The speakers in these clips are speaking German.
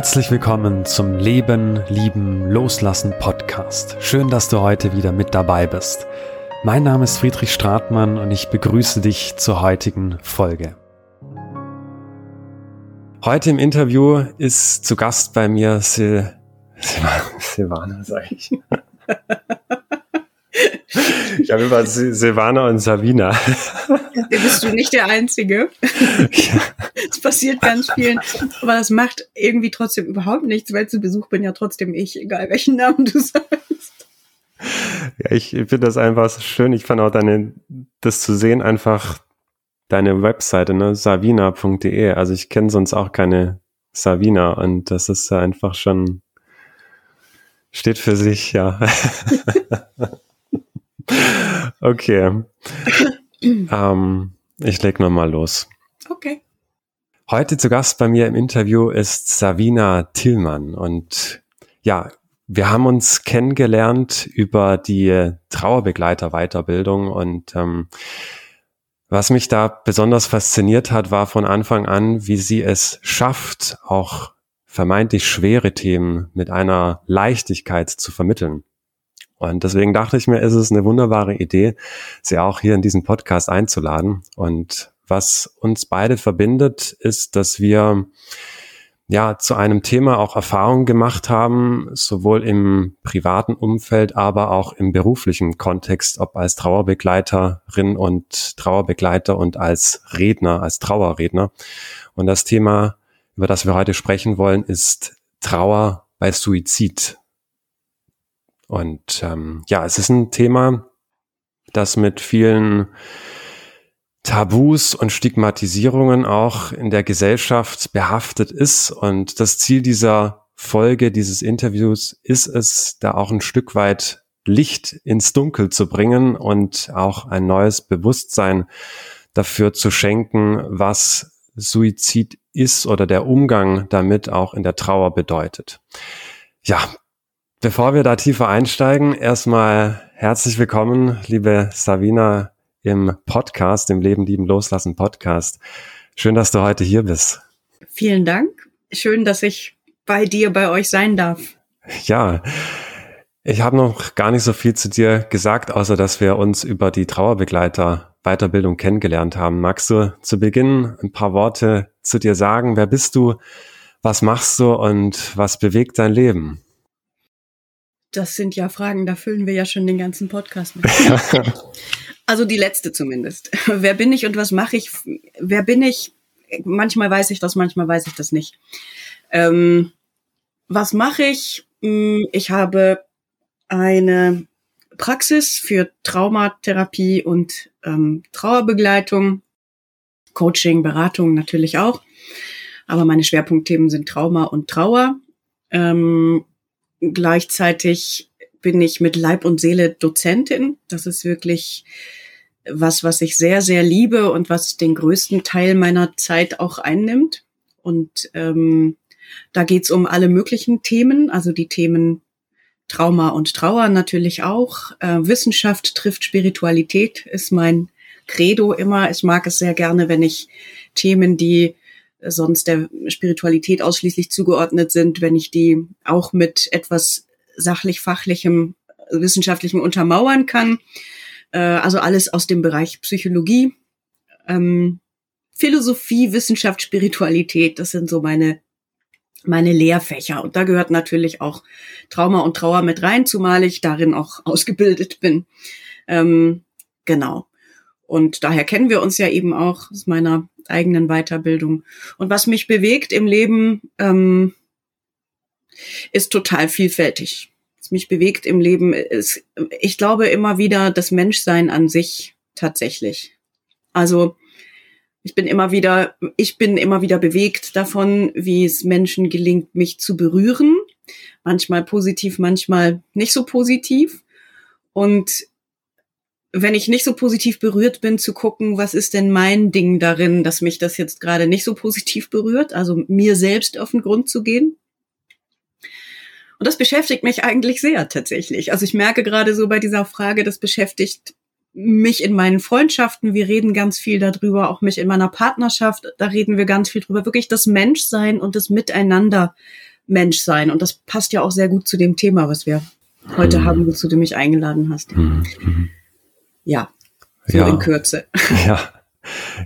Herzlich willkommen zum Leben, Lieben, Loslassen Podcast. Schön, dass du heute wieder mit dabei bist. Mein Name ist Friedrich Stratmann und ich begrüße dich zur heutigen Folge. Heute im Interview ist zu Gast bei mir Sil Silvana, sage ich. Ich habe über Silvana und Savina. Ja, bist du nicht der Einzige. Das passiert ganz vielen. Aber das macht irgendwie trotzdem überhaupt nichts, weil zu Besuch bin ja trotzdem ich, egal welchen Namen du sagst. Ja, ich finde das einfach schön. Ich fand auch deine, das zu sehen, einfach deine Webseite, ne, savina.de. Also ich kenne sonst auch keine Savina und das ist einfach schon, steht für sich, ja. Okay. ähm, ich leg nochmal los. Okay. Heute zu Gast bei mir im Interview ist Savina Tillmann und ja, wir haben uns kennengelernt über die Trauerbegleiter-Weiterbildung und ähm, was mich da besonders fasziniert hat, war von Anfang an, wie sie es schafft, auch vermeintlich schwere Themen mit einer Leichtigkeit zu vermitteln. Und deswegen dachte ich mir, ist es eine wunderbare Idee, sie auch hier in diesen Podcast einzuladen. Und was uns beide verbindet, ist, dass wir ja zu einem Thema auch Erfahrungen gemacht haben, sowohl im privaten Umfeld, aber auch im beruflichen Kontext, ob als Trauerbegleiterin und Trauerbegleiter und als Redner, als Trauerredner. Und das Thema, über das wir heute sprechen wollen, ist Trauer bei Suizid. Und ähm, ja, es ist ein Thema, das mit vielen Tabus und Stigmatisierungen auch in der Gesellschaft behaftet ist. Und das Ziel dieser Folge, dieses Interviews ist es, da auch ein Stück weit Licht ins Dunkel zu bringen und auch ein neues Bewusstsein dafür zu schenken, was Suizid ist oder der Umgang damit auch in der Trauer bedeutet. Ja, Bevor wir da tiefer einsteigen, erstmal herzlich willkommen, liebe Savina, im Podcast, im Leben, Lieben, Loslassen Podcast. Schön, dass du heute hier bist. Vielen Dank. Schön, dass ich bei dir, bei euch sein darf. Ja, ich habe noch gar nicht so viel zu dir gesagt, außer dass wir uns über die Trauerbegleiter Weiterbildung kennengelernt haben. Magst du zu Beginn ein paar Worte zu dir sagen? Wer bist du? Was machst du und was bewegt dein Leben? Das sind ja Fragen, da füllen wir ja schon den ganzen Podcast mit. also die letzte zumindest. Wer bin ich und was mache ich? Wer bin ich? Manchmal weiß ich das, manchmal weiß ich das nicht. Ähm, was mache ich? Hm, ich habe eine Praxis für Traumatherapie und ähm, Trauerbegleitung, Coaching, Beratung natürlich auch. Aber meine Schwerpunktthemen sind Trauma und Trauer. Ähm, Gleichzeitig bin ich mit Leib und Seele Dozentin. Das ist wirklich was, was ich sehr, sehr liebe und was den größten Teil meiner Zeit auch einnimmt. Und ähm, da geht's um alle möglichen Themen, also die Themen Trauma und Trauer natürlich auch. Äh, Wissenschaft trifft Spiritualität ist mein Credo immer. Ich mag es sehr gerne, wenn ich Themen, die sonst der Spiritualität ausschließlich zugeordnet sind, wenn ich die auch mit etwas sachlich-fachlichem, wissenschaftlichem untermauern kann. Äh, also alles aus dem Bereich Psychologie, ähm, Philosophie, Wissenschaft, Spiritualität, das sind so meine meine Lehrfächer. Und da gehört natürlich auch Trauma und Trauer mit rein, zumal ich darin auch ausgebildet bin. Ähm, genau. Und daher kennen wir uns ja eben auch aus meiner eigenen Weiterbildung. Und was mich bewegt im Leben, ähm, ist total vielfältig. Was mich bewegt im Leben ist, ich glaube immer wieder das Menschsein an sich tatsächlich. Also ich bin immer wieder, ich bin immer wieder bewegt davon, wie es Menschen gelingt, mich zu berühren. Manchmal positiv, manchmal nicht so positiv. Und wenn ich nicht so positiv berührt bin, zu gucken, was ist denn mein Ding darin, dass mich das jetzt gerade nicht so positiv berührt, also mir selbst auf den Grund zu gehen. Und das beschäftigt mich eigentlich sehr tatsächlich. Also ich merke gerade so bei dieser Frage, das beschäftigt mich in meinen Freundschaften. Wir reden ganz viel darüber, auch mich in meiner Partnerschaft. Da reden wir ganz viel drüber. Wirklich das Menschsein und das Miteinander Menschsein. Und das passt ja auch sehr gut zu dem Thema, was wir heute mhm. haben, wozu du mich eingeladen hast. Mhm. Ja, so ja. in Kürze. Ja.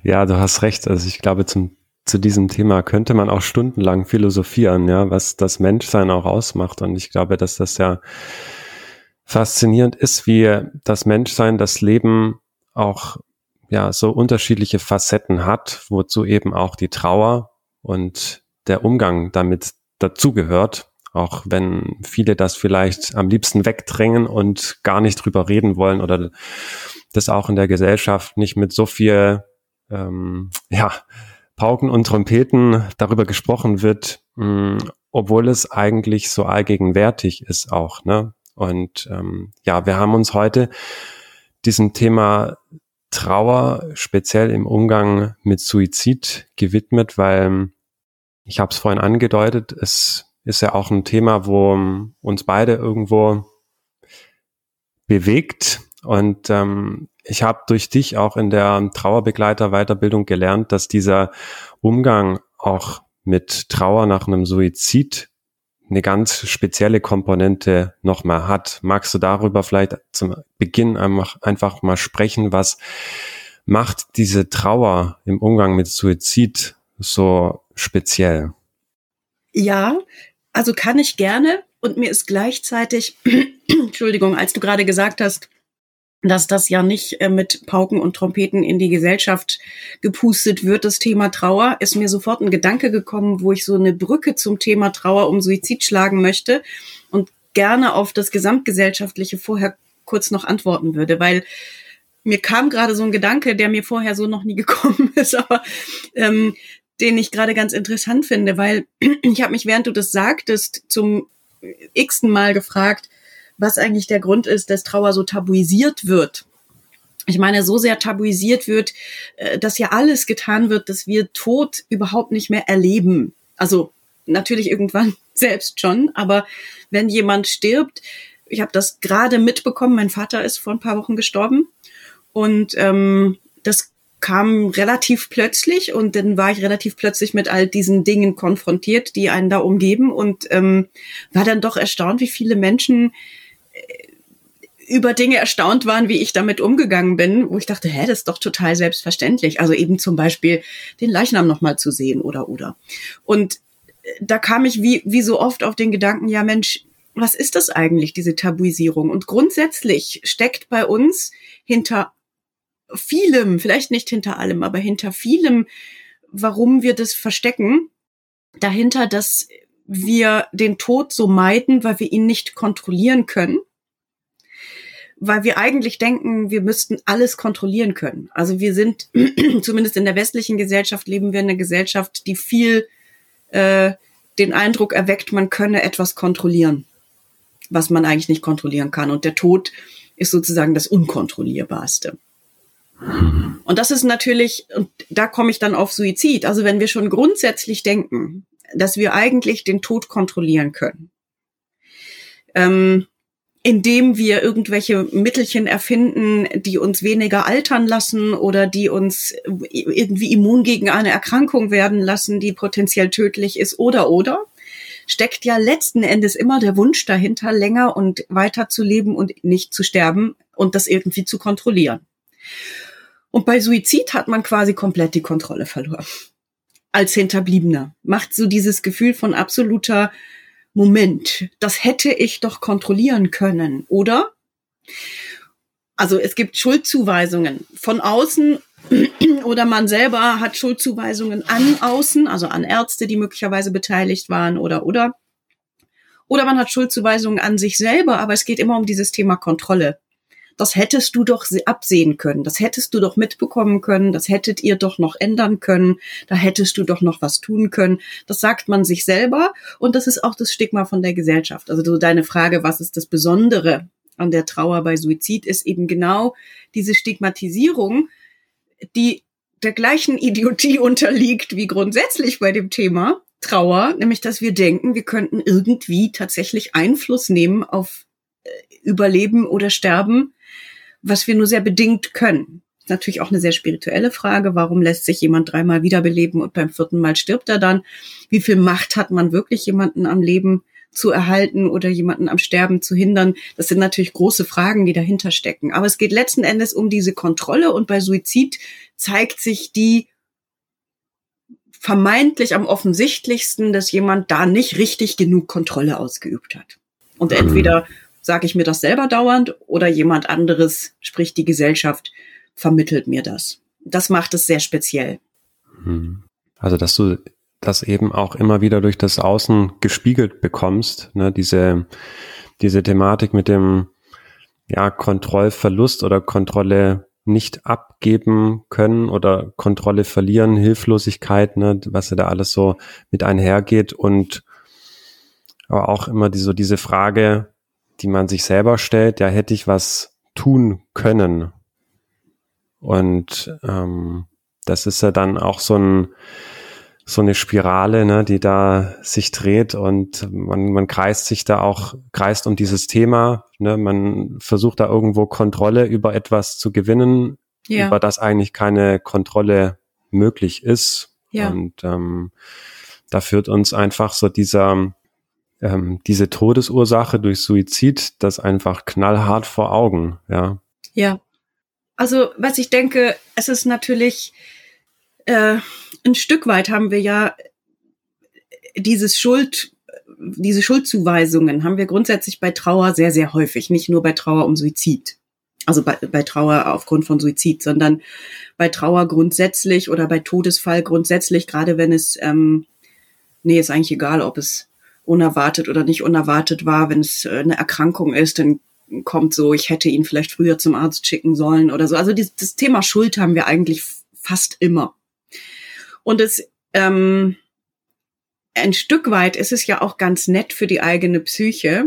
ja, du hast recht. Also ich glaube, zum, zu diesem Thema könnte man auch stundenlang philosophieren, ja, was das Menschsein auch ausmacht. Und ich glaube, dass das ja faszinierend ist, wie das Menschsein, das Leben auch ja so unterschiedliche Facetten hat, wozu eben auch die Trauer und der Umgang damit dazugehört, auch wenn viele das vielleicht am liebsten wegdrängen und gar nicht drüber reden wollen oder das auch in der Gesellschaft nicht mit so viel ähm, ja, Pauken und Trompeten darüber gesprochen wird, mh, obwohl es eigentlich so allgegenwärtig ist auch. Ne? Und ähm, ja, wir haben uns heute diesem Thema Trauer speziell im Umgang mit Suizid gewidmet, weil ich habe es vorhin angedeutet, es ist ja auch ein Thema, wo uns beide irgendwo bewegt. Und ähm, ich habe durch dich auch in der Trauerbegleiter-Weiterbildung gelernt, dass dieser Umgang auch mit Trauer nach einem Suizid eine ganz spezielle Komponente nochmal hat. Magst du darüber vielleicht zum Beginn einfach mal sprechen, was macht diese Trauer im Umgang mit Suizid so speziell? Ja, also kann ich gerne. Und mir ist gleichzeitig, Entschuldigung, als du gerade gesagt hast, dass das ja nicht äh, mit Pauken und Trompeten in die Gesellschaft gepustet wird, das Thema Trauer, ist mir sofort ein Gedanke gekommen, wo ich so eine Brücke zum Thema Trauer um Suizid schlagen möchte und gerne auf das Gesamtgesellschaftliche vorher kurz noch antworten würde, weil mir kam gerade so ein Gedanke, der mir vorher so noch nie gekommen ist, aber ähm, den ich gerade ganz interessant finde, weil ich habe mich, während du das sagtest, zum x-ten Mal gefragt, was eigentlich der Grund ist, dass Trauer so tabuisiert wird. Ich meine, so sehr tabuisiert wird, äh, dass ja alles getan wird, dass wir Tod überhaupt nicht mehr erleben. Also natürlich irgendwann selbst schon, aber wenn jemand stirbt, ich habe das gerade mitbekommen, mein Vater ist vor ein paar Wochen gestorben und ähm, das kam relativ plötzlich und dann war ich relativ plötzlich mit all diesen Dingen konfrontiert, die einen da umgeben und ähm, war dann doch erstaunt, wie viele Menschen äh, über Dinge erstaunt waren, wie ich damit umgegangen bin, wo ich dachte, hä, das ist doch total selbstverständlich. Also eben zum Beispiel den Leichnam nochmal zu sehen oder oder. Und äh, da kam ich wie, wie so oft auf den Gedanken, ja Mensch, was ist das eigentlich, diese Tabuisierung? Und grundsätzlich steckt bei uns hinter vielem, vielleicht nicht hinter allem, aber hinter vielem, warum wir das verstecken, dahinter, dass wir den Tod so meiden, weil wir ihn nicht kontrollieren können. Weil wir eigentlich denken, wir müssten alles kontrollieren können. Also wir sind, zumindest in der westlichen Gesellschaft, leben wir in einer Gesellschaft, die viel äh, den Eindruck erweckt, man könne etwas kontrollieren, was man eigentlich nicht kontrollieren kann. Und der Tod ist sozusagen das Unkontrollierbarste. Und das ist natürlich, und da komme ich dann auf Suizid. Also wenn wir schon grundsätzlich denken, dass wir eigentlich den Tod kontrollieren können, ähm, indem wir irgendwelche Mittelchen erfinden, die uns weniger altern lassen oder die uns irgendwie immun gegen eine Erkrankung werden lassen, die potenziell tödlich ist oder oder, steckt ja letzten Endes immer der Wunsch dahinter, länger und weiter zu leben und nicht zu sterben und das irgendwie zu kontrollieren. Und bei Suizid hat man quasi komplett die Kontrolle verloren. Als Hinterbliebener. Macht so dieses Gefühl von absoluter Moment. Das hätte ich doch kontrollieren können, oder? Also es gibt Schuldzuweisungen von außen oder man selber hat Schuldzuweisungen an außen, also an Ärzte, die möglicherweise beteiligt waren oder oder. Oder man hat Schuldzuweisungen an sich selber, aber es geht immer um dieses Thema Kontrolle das hättest du doch absehen können, das hättest du doch mitbekommen können, das hättet ihr doch noch ändern können, da hättest du doch noch was tun können. Das sagt man sich selber. Und das ist auch das Stigma von der Gesellschaft. Also so deine Frage, was ist das Besondere an der Trauer bei Suizid, ist eben genau diese Stigmatisierung, die der gleichen Idiotie unterliegt wie grundsätzlich bei dem Thema Trauer, nämlich dass wir denken, wir könnten irgendwie tatsächlich Einfluss nehmen auf äh, Überleben oder Sterben was wir nur sehr bedingt können. Ist natürlich auch eine sehr spirituelle Frage. Warum lässt sich jemand dreimal wiederbeleben und beim vierten Mal stirbt er dann? Wie viel Macht hat man wirklich, jemanden am Leben zu erhalten oder jemanden am Sterben zu hindern? Das sind natürlich große Fragen, die dahinter stecken. Aber es geht letzten Endes um diese Kontrolle und bei Suizid zeigt sich die vermeintlich am offensichtlichsten, dass jemand da nicht richtig genug Kontrolle ausgeübt hat. Und mhm. entweder sage ich mir das selber dauernd oder jemand anderes, sprich die Gesellschaft, vermittelt mir das. Das macht es sehr speziell. Mhm. Also, dass du das eben auch immer wieder durch das Außen gespiegelt bekommst, ne, diese, diese Thematik mit dem, ja, Kontrollverlust oder Kontrolle nicht abgeben können oder Kontrolle verlieren, Hilflosigkeit, ne, was da alles so mit einhergeht und aber auch immer die, so diese Frage, die man sich selber stellt, ja, hätte ich was tun können? Und ähm, das ist ja dann auch so ein so eine Spirale, ne, die da sich dreht und man, man kreist sich da auch, kreist um dieses Thema, ne, man versucht da irgendwo Kontrolle über etwas zu gewinnen, ja. über das eigentlich keine Kontrolle möglich ist. Ja. Und ähm, da führt uns einfach so dieser, ähm, diese Todesursache durch Suizid, das einfach knallhart vor Augen, ja. Ja. Also, was ich denke, es ist natürlich, äh, ein Stück weit haben wir ja dieses Schuld, diese Schuldzuweisungen haben wir grundsätzlich bei Trauer sehr, sehr häufig. Nicht nur bei Trauer um Suizid. Also bei, bei Trauer aufgrund von Suizid, sondern bei Trauer grundsätzlich oder bei Todesfall grundsätzlich, gerade wenn es, ähm, nee, ist eigentlich egal, ob es unerwartet oder nicht unerwartet war, wenn es äh, eine Erkrankung ist, dann kommt so, ich hätte ihn vielleicht früher zum Arzt schicken sollen oder so. Also dieses, das Thema Schuld haben wir eigentlich fast immer. Und es ähm, ein Stück weit ist es ja auch ganz nett für die eigene Psyche,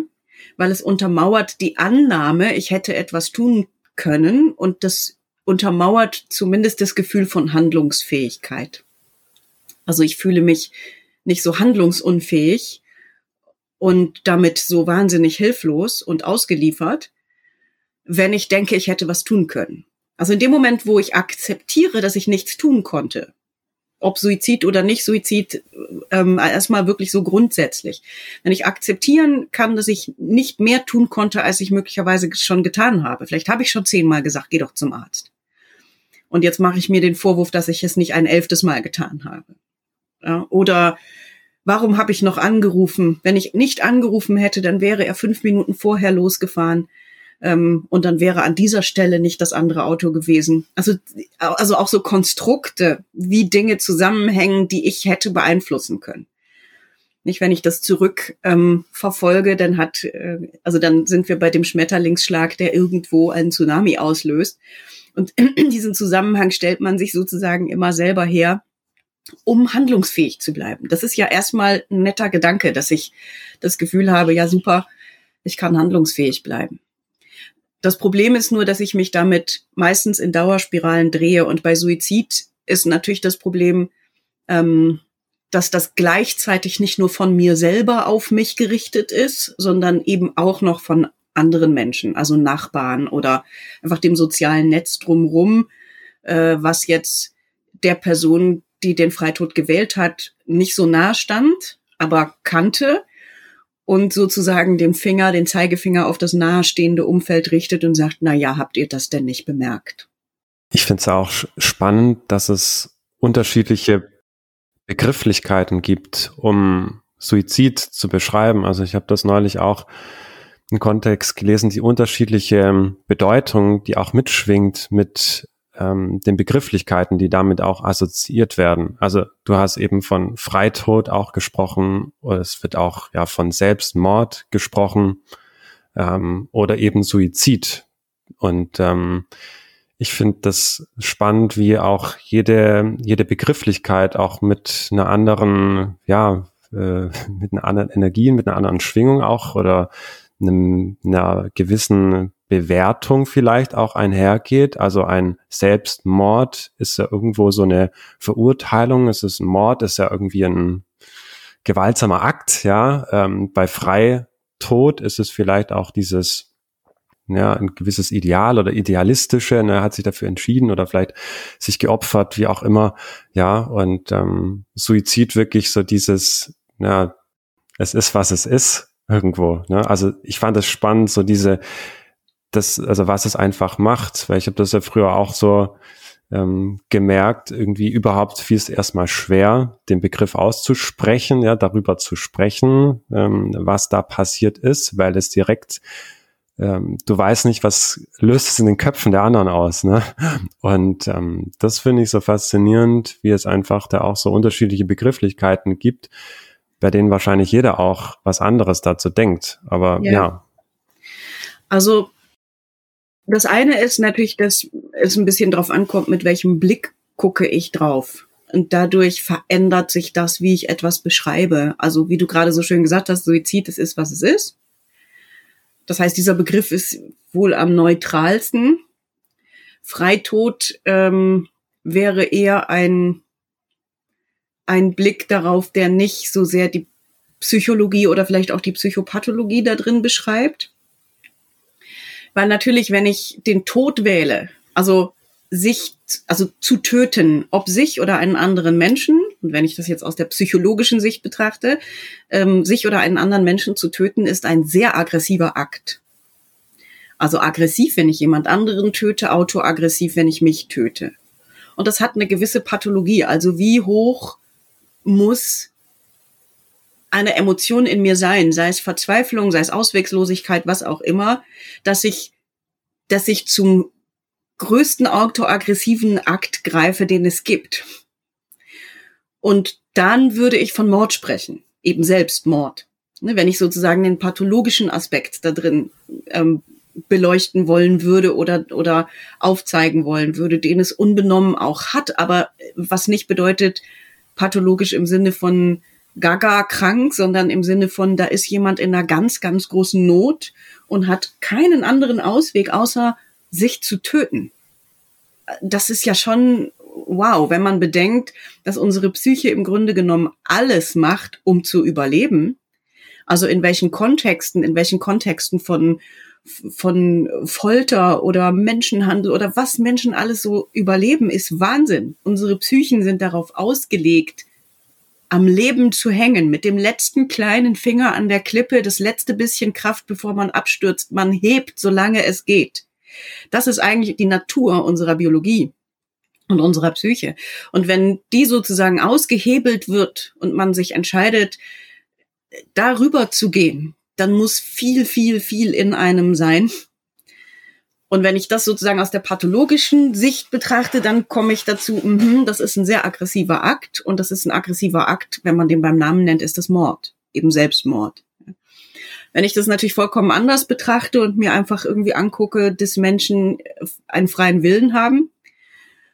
weil es untermauert die Annahme, ich hätte etwas tun können und das untermauert zumindest das Gefühl von Handlungsfähigkeit. Also ich fühle mich nicht so handlungsunfähig und damit so wahnsinnig hilflos und ausgeliefert, wenn ich denke, ich hätte was tun können. Also in dem Moment, wo ich akzeptiere, dass ich nichts tun konnte, ob Suizid oder nicht Suizid, ähm, erstmal wirklich so grundsätzlich. Wenn ich akzeptieren kann, dass ich nicht mehr tun konnte, als ich möglicherweise schon getan habe. Vielleicht habe ich schon zehnmal gesagt, geh doch zum Arzt. Und jetzt mache ich mir den Vorwurf, dass ich es nicht ein elftes Mal getan habe. Ja, oder warum habe ich noch angerufen? Wenn ich nicht angerufen hätte, dann wäre er fünf Minuten vorher losgefahren ähm, und dann wäre an dieser Stelle nicht das andere Auto gewesen. Also, also auch so Konstrukte, wie Dinge zusammenhängen, die ich hätte beeinflussen können. Nicht, wenn ich das zurück ähm, verfolge, dann hat, äh, also dann sind wir bei dem Schmetterlingsschlag, der irgendwo einen Tsunami auslöst. Und in diesem Zusammenhang stellt man sich sozusagen immer selber her, um handlungsfähig zu bleiben. Das ist ja erstmal ein netter Gedanke, dass ich das Gefühl habe, ja super, ich kann handlungsfähig bleiben. Das Problem ist nur, dass ich mich damit meistens in Dauerspiralen drehe. Und bei Suizid ist natürlich das Problem, ähm, dass das gleichzeitig nicht nur von mir selber auf mich gerichtet ist, sondern eben auch noch von anderen Menschen, also Nachbarn oder einfach dem sozialen Netz drumrum, äh, was jetzt der Person, die den Freitod gewählt hat, nicht so nahe stand, aber kannte und sozusagen den Finger, den Zeigefinger auf das nahestehende Umfeld richtet und sagt, na ja, habt ihr das denn nicht bemerkt? Ich finde es auch spannend, dass es unterschiedliche Begrifflichkeiten gibt, um Suizid zu beschreiben. Also ich habe das neulich auch im Kontext gelesen, die unterschiedliche Bedeutung, die auch mitschwingt mit ähm, den Begrifflichkeiten, die damit auch assoziiert werden. Also du hast eben von Freitod auch gesprochen, es wird auch ja von Selbstmord gesprochen ähm, oder eben Suizid. Und ähm, ich finde das spannend, wie auch jede, jede Begrifflichkeit auch mit einer anderen, ja, äh, mit einer anderen Energie, mit einer anderen Schwingung auch oder einem, einer gewissen Bewertung vielleicht auch einhergeht. Also ein Selbstmord ist ja irgendwo so eine Verurteilung. Es ist ein Mord, ist ja irgendwie ein gewaltsamer Akt, ja. Ähm, bei Freitod ist es vielleicht auch dieses, ja, ein gewisses Ideal oder idealistische, ne, hat sich dafür entschieden oder vielleicht sich geopfert, wie auch immer, ja, und ähm, Suizid wirklich so dieses, ja, es ist, was es ist, irgendwo, ne, also ich fand es spannend, so diese, das, also was es einfach macht, weil ich habe das ja früher auch so ähm, gemerkt, irgendwie überhaupt fiel es erstmal schwer, den Begriff auszusprechen, ja, darüber zu sprechen, ähm, was da passiert ist, weil es direkt ähm, du weißt nicht, was löst es in den Köpfen der anderen aus. Ne? Und ähm, das finde ich so faszinierend, wie es einfach da auch so unterschiedliche Begrifflichkeiten gibt, bei denen wahrscheinlich jeder auch was anderes dazu denkt. Aber ja. ja. Also das eine ist natürlich, dass es ein bisschen drauf ankommt, mit welchem Blick gucke ich drauf. Und dadurch verändert sich das, wie ich etwas beschreibe. Also wie du gerade so schön gesagt hast, Suizid, es ist, was es ist. Das heißt, dieser Begriff ist wohl am neutralsten. Freitod ähm, wäre eher ein, ein Blick darauf, der nicht so sehr die Psychologie oder vielleicht auch die Psychopathologie da drin beschreibt. Weil natürlich, wenn ich den Tod wähle, also sich, also zu töten, ob sich oder einen anderen Menschen, und wenn ich das jetzt aus der psychologischen Sicht betrachte, ähm, sich oder einen anderen Menschen zu töten, ist ein sehr aggressiver Akt. Also aggressiv, wenn ich jemand anderen töte, autoaggressiv, wenn ich mich töte. Und das hat eine gewisse Pathologie. Also wie hoch muss eine Emotion in mir sein, sei es Verzweiflung, sei es Auswegslosigkeit, was auch immer, dass ich, dass ich zum größten autoaggressiven Akt greife, den es gibt. Und dann würde ich von Mord sprechen, eben Selbstmord. Ne, wenn ich sozusagen den pathologischen Aspekt da drin ähm, beleuchten wollen würde oder, oder aufzeigen wollen würde, den es unbenommen auch hat, aber was nicht bedeutet pathologisch im Sinne von gaga krank, sondern im Sinne von, da ist jemand in einer ganz, ganz großen Not und hat keinen anderen Ausweg, außer sich zu töten. Das ist ja schon wow, wenn man bedenkt, dass unsere Psyche im Grunde genommen alles macht, um zu überleben. Also in welchen Kontexten, in welchen Kontexten von von Folter oder Menschenhandel oder was Menschen alles so überleben, ist Wahnsinn. Unsere Psychen sind darauf ausgelegt, am Leben zu hängen, mit dem letzten kleinen Finger an der Klippe, das letzte bisschen Kraft, bevor man abstürzt. Man hebt, solange es geht. Das ist eigentlich die Natur unserer Biologie und unserer Psyche. Und wenn die sozusagen ausgehebelt wird und man sich entscheidet, darüber zu gehen, dann muss viel, viel, viel in einem sein. Und wenn ich das sozusagen aus der pathologischen Sicht betrachte, dann komme ich dazu, mh, das ist ein sehr aggressiver Akt und das ist ein aggressiver Akt, wenn man den beim Namen nennt, ist das Mord, eben Selbstmord. Wenn ich das natürlich vollkommen anders betrachte und mir einfach irgendwie angucke, dass Menschen einen freien Willen haben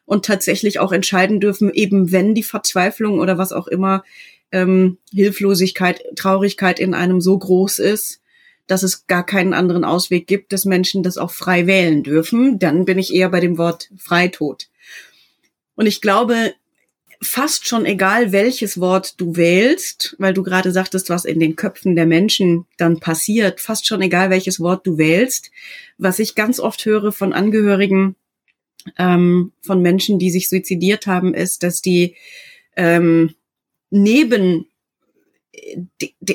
und tatsächlich auch entscheiden dürfen, eben wenn die Verzweiflung oder was auch immer ähm, Hilflosigkeit, Traurigkeit in einem so groß ist, dass es gar keinen anderen Ausweg gibt, dass Menschen das auch frei wählen dürfen, dann bin ich eher bei dem Wort Freitod. Und ich glaube, fast schon egal, welches Wort du wählst, weil du gerade sagtest, was in den Köpfen der Menschen dann passiert, fast schon egal, welches Wort du wählst, was ich ganz oft höre von Angehörigen ähm, von Menschen, die sich suizidiert haben, ist, dass die ähm, neben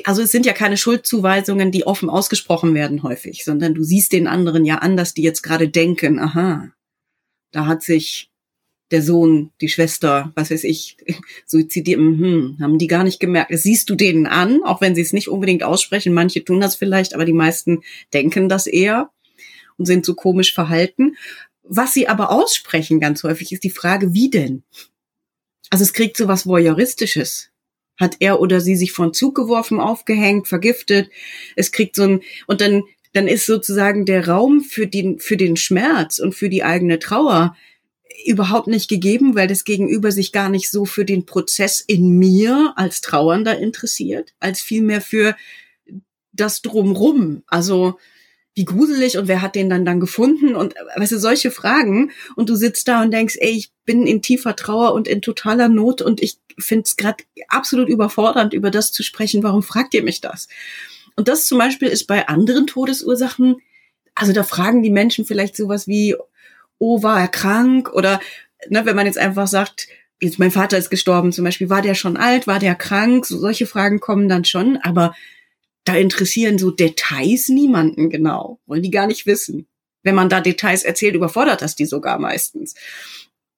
also es sind ja keine Schuldzuweisungen, die offen ausgesprochen werden häufig, sondern du siehst den anderen ja anders, die jetzt gerade denken, aha, da hat sich der Sohn, die Schwester, was weiß ich, suizidiert, hm, haben die gar nicht gemerkt. Das siehst du denen an, auch wenn sie es nicht unbedingt aussprechen. Manche tun das vielleicht, aber die meisten denken das eher und sind so komisch verhalten. Was sie aber aussprechen ganz häufig ist die Frage, wie denn? Also es kriegt so was Voyeuristisches. Hat er oder sie sich von Zug geworfen, aufgehängt, vergiftet? Es kriegt so ein, und dann, dann ist sozusagen der Raum für den, für den Schmerz und für die eigene Trauer überhaupt nicht gegeben, weil das Gegenüber sich gar nicht so für den Prozess in mir als Trauernder interessiert, als vielmehr für das Drumrum. Also, wie gruselig und wer hat den dann dann gefunden und weißt du, solche Fragen und du sitzt da und denkst, ey, ich bin in tiefer Trauer und in totaler Not und ich finde es gerade absolut überfordernd, über das zu sprechen. Warum fragt ihr mich das? Und das zum Beispiel ist bei anderen Todesursachen also da fragen die Menschen vielleicht sowas wie, oh, war er krank? Oder ne, wenn man jetzt einfach sagt, jetzt mein Vater ist gestorben zum Beispiel, war der schon alt, war der krank? So, solche Fragen kommen dann schon, aber da interessieren so Details niemanden genau, wollen die gar nicht wissen. Wenn man da Details erzählt, überfordert das die sogar meistens.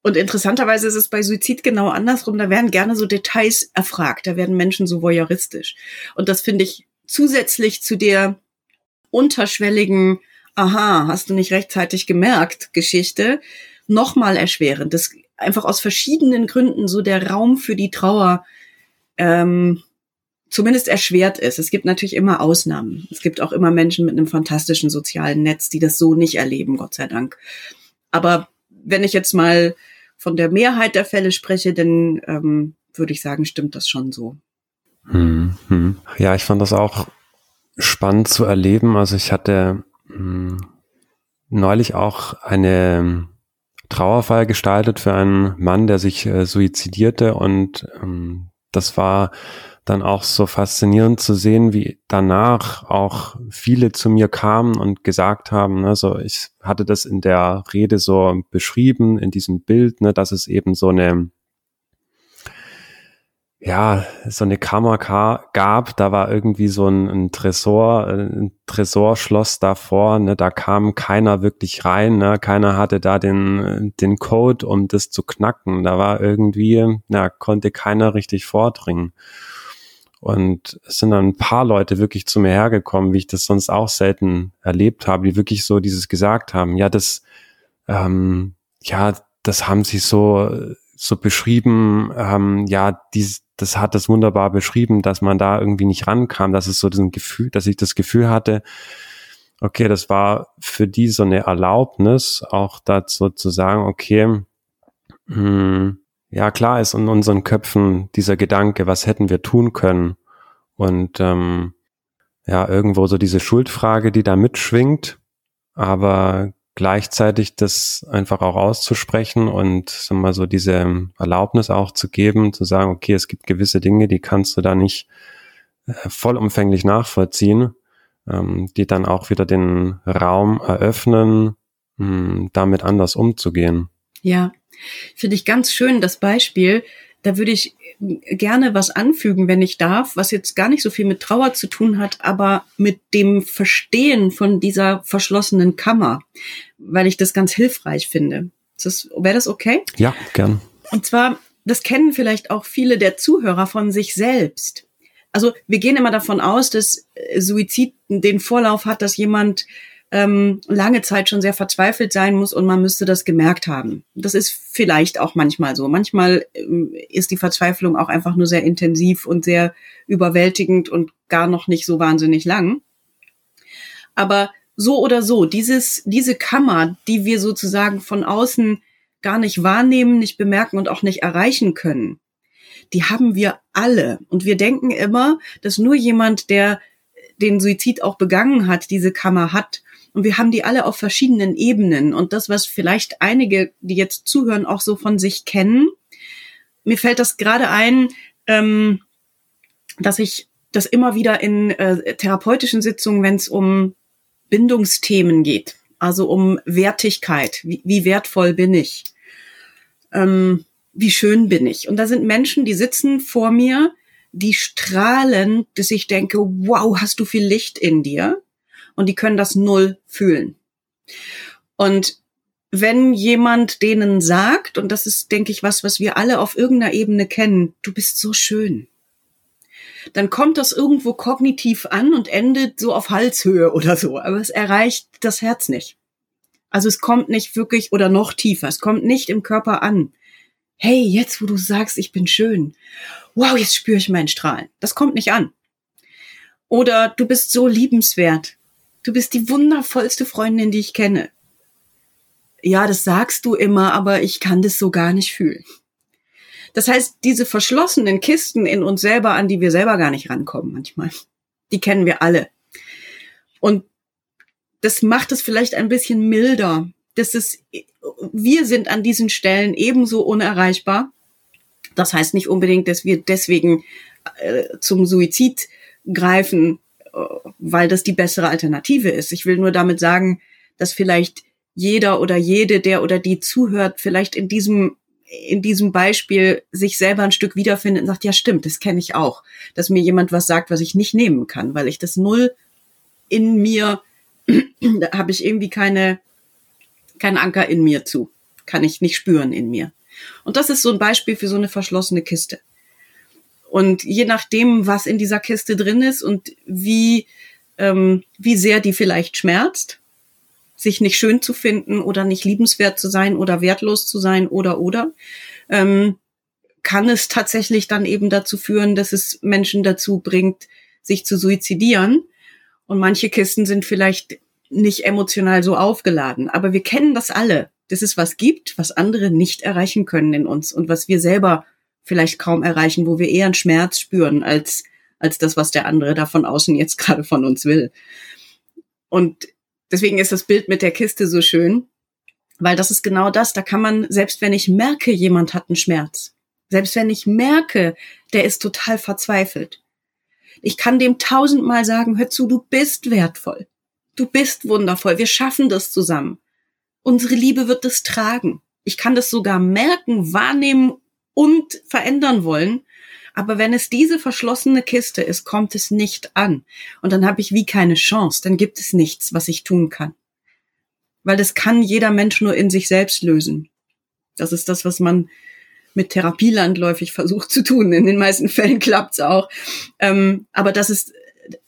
Und interessanterweise ist es bei Suizid genau andersrum. Da werden gerne so Details erfragt. Da werden Menschen so voyeuristisch. Und das finde ich zusätzlich zu der unterschwelligen, aha, hast du nicht rechtzeitig gemerkt, Geschichte, nochmal erschwerend. Das einfach aus verschiedenen Gründen so der Raum für die Trauer ähm, zumindest erschwert ist. Es gibt natürlich immer Ausnahmen. Es gibt auch immer Menschen mit einem fantastischen sozialen Netz, die das so nicht erleben, Gott sei Dank. Aber wenn ich jetzt mal von der Mehrheit der Fälle spreche, dann ähm, würde ich sagen, stimmt das schon so. Hm, hm. Ja, ich fand das auch spannend zu erleben. Also ich hatte hm, neulich auch eine Trauerfeier gestaltet für einen Mann, der sich äh, suizidierte und ähm, das war dann auch so faszinierend zu sehen, wie danach auch viele zu mir kamen und gesagt haben, ne, so ich hatte das in der Rede so beschrieben, in diesem Bild, ne, dass es eben so eine ja, so eine Kammer gab, da war irgendwie so ein, ein Tresor, ein Tresorschloss davor, ne, da kam keiner wirklich rein, ne, keiner hatte da den, den Code, um das zu knacken, da war irgendwie, na, konnte keiner richtig vordringen. Und es sind dann ein paar Leute wirklich zu mir hergekommen, wie ich das sonst auch selten erlebt habe, die wirklich so dieses gesagt haben, ja, das, ähm, ja, das haben sie so, so beschrieben, ähm, ja, dies, das hat das wunderbar beschrieben, dass man da irgendwie nicht rankam, dass es so diesen Gefühl, dass ich das Gefühl hatte, okay, das war für die so eine Erlaubnis, auch dazu zu sagen, okay, mh, hm, ja, klar ist in unseren Köpfen dieser Gedanke, was hätten wir tun können? Und ähm, ja, irgendwo so diese Schuldfrage, die da mitschwingt, aber gleichzeitig das einfach auch auszusprechen und sag mal so diese Erlaubnis auch zu geben, zu sagen, okay, es gibt gewisse Dinge, die kannst du da nicht äh, vollumfänglich nachvollziehen, ähm, die dann auch wieder den Raum eröffnen, mh, hm, damit anders umzugehen. Ja, Finde ich ganz schön das Beispiel. Da würde ich gerne was anfügen, wenn ich darf, was jetzt gar nicht so viel mit Trauer zu tun hat, aber mit dem Verstehen von dieser verschlossenen Kammer, weil ich das ganz hilfreich finde. Wäre das okay? Ja, gern. Und zwar, das kennen vielleicht auch viele der Zuhörer von sich selbst. Also wir gehen immer davon aus, dass Suizid den Vorlauf hat, dass jemand ähm, lange Zeit schon sehr verzweifelt sein muss und man müsste das gemerkt haben. Das ist vielleicht auch manchmal so. Manchmal ähm, ist die Verzweiflung auch einfach nur sehr intensiv und sehr überwältigend und gar noch nicht so wahnsinnig lang. Aber so oder so, dieses, diese Kammer, die wir sozusagen von außen gar nicht wahrnehmen, nicht bemerken und auch nicht erreichen können, die haben wir alle. Und wir denken immer, dass nur jemand, der den Suizid auch begangen hat, diese Kammer hat. Und wir haben die alle auf verschiedenen Ebenen. Und das, was vielleicht einige, die jetzt zuhören, auch so von sich kennen, mir fällt das gerade ein, ähm, dass ich das immer wieder in äh, therapeutischen Sitzungen, wenn es um Bindungsthemen geht, also um Wertigkeit, wie, wie wertvoll bin ich, ähm, wie schön bin ich. Und da sind Menschen, die sitzen vor mir, die strahlen, dass ich denke, wow, hast du viel Licht in dir und die können das null fühlen. Und wenn jemand denen sagt, und das ist, denke ich, was, was wir alle auf irgendeiner Ebene kennen, du bist so schön, dann kommt das irgendwo kognitiv an und endet so auf Halshöhe oder so, aber es erreicht das Herz nicht. Also es kommt nicht wirklich oder noch tiefer, es kommt nicht im Körper an. Hey, jetzt wo du sagst, ich bin schön, wow, jetzt spüre ich meinen Strahlen. Das kommt nicht an. Oder du bist so liebenswert. Du bist die wundervollste Freundin, die ich kenne. Ja, das sagst du immer, aber ich kann das so gar nicht fühlen. Das heißt, diese verschlossenen Kisten in uns selber, an die wir selber gar nicht rankommen manchmal, die kennen wir alle. Und das macht es vielleicht ein bisschen milder. Das ist, wir sind an diesen Stellen ebenso unerreichbar. Das heißt nicht unbedingt, dass wir deswegen äh, zum Suizid greifen weil das die bessere Alternative ist. Ich will nur damit sagen, dass vielleicht jeder oder jede, der oder die zuhört, vielleicht in diesem in diesem Beispiel sich selber ein Stück wiederfindet und sagt, ja stimmt, das kenne ich auch, dass mir jemand was sagt, was ich nicht nehmen kann, weil ich das null in mir, da habe ich irgendwie keine, keinen Anker in mir zu, kann ich nicht spüren in mir. Und das ist so ein Beispiel für so eine verschlossene Kiste. Und je nachdem, was in dieser Kiste drin ist und wie, ähm, wie sehr die vielleicht schmerzt, sich nicht schön zu finden oder nicht liebenswert zu sein oder wertlos zu sein oder oder, ähm, kann es tatsächlich dann eben dazu führen, dass es Menschen dazu bringt, sich zu suizidieren. Und manche Kisten sind vielleicht nicht emotional so aufgeladen. Aber wir kennen das alle, dass es was gibt, was andere nicht erreichen können in uns und was wir selber vielleicht kaum erreichen, wo wir eher einen Schmerz spüren als, als das, was der andere da von außen jetzt gerade von uns will. Und Deswegen ist das Bild mit der Kiste so schön, weil das ist genau das. Da kann man, selbst wenn ich merke, jemand hat einen Schmerz, selbst wenn ich merke, der ist total verzweifelt, ich kann dem tausendmal sagen, hör zu, du bist wertvoll. Du bist wundervoll. Wir schaffen das zusammen. Unsere Liebe wird es tragen. Ich kann das sogar merken, wahrnehmen und verändern wollen. Aber wenn es diese verschlossene Kiste ist, kommt es nicht an. Und dann habe ich wie keine Chance. Dann gibt es nichts, was ich tun kann. Weil das kann jeder Mensch nur in sich selbst lösen. Das ist das, was man mit Therapie landläufig versucht zu tun. In den meisten Fällen klappt's auch. Ähm, aber das ist,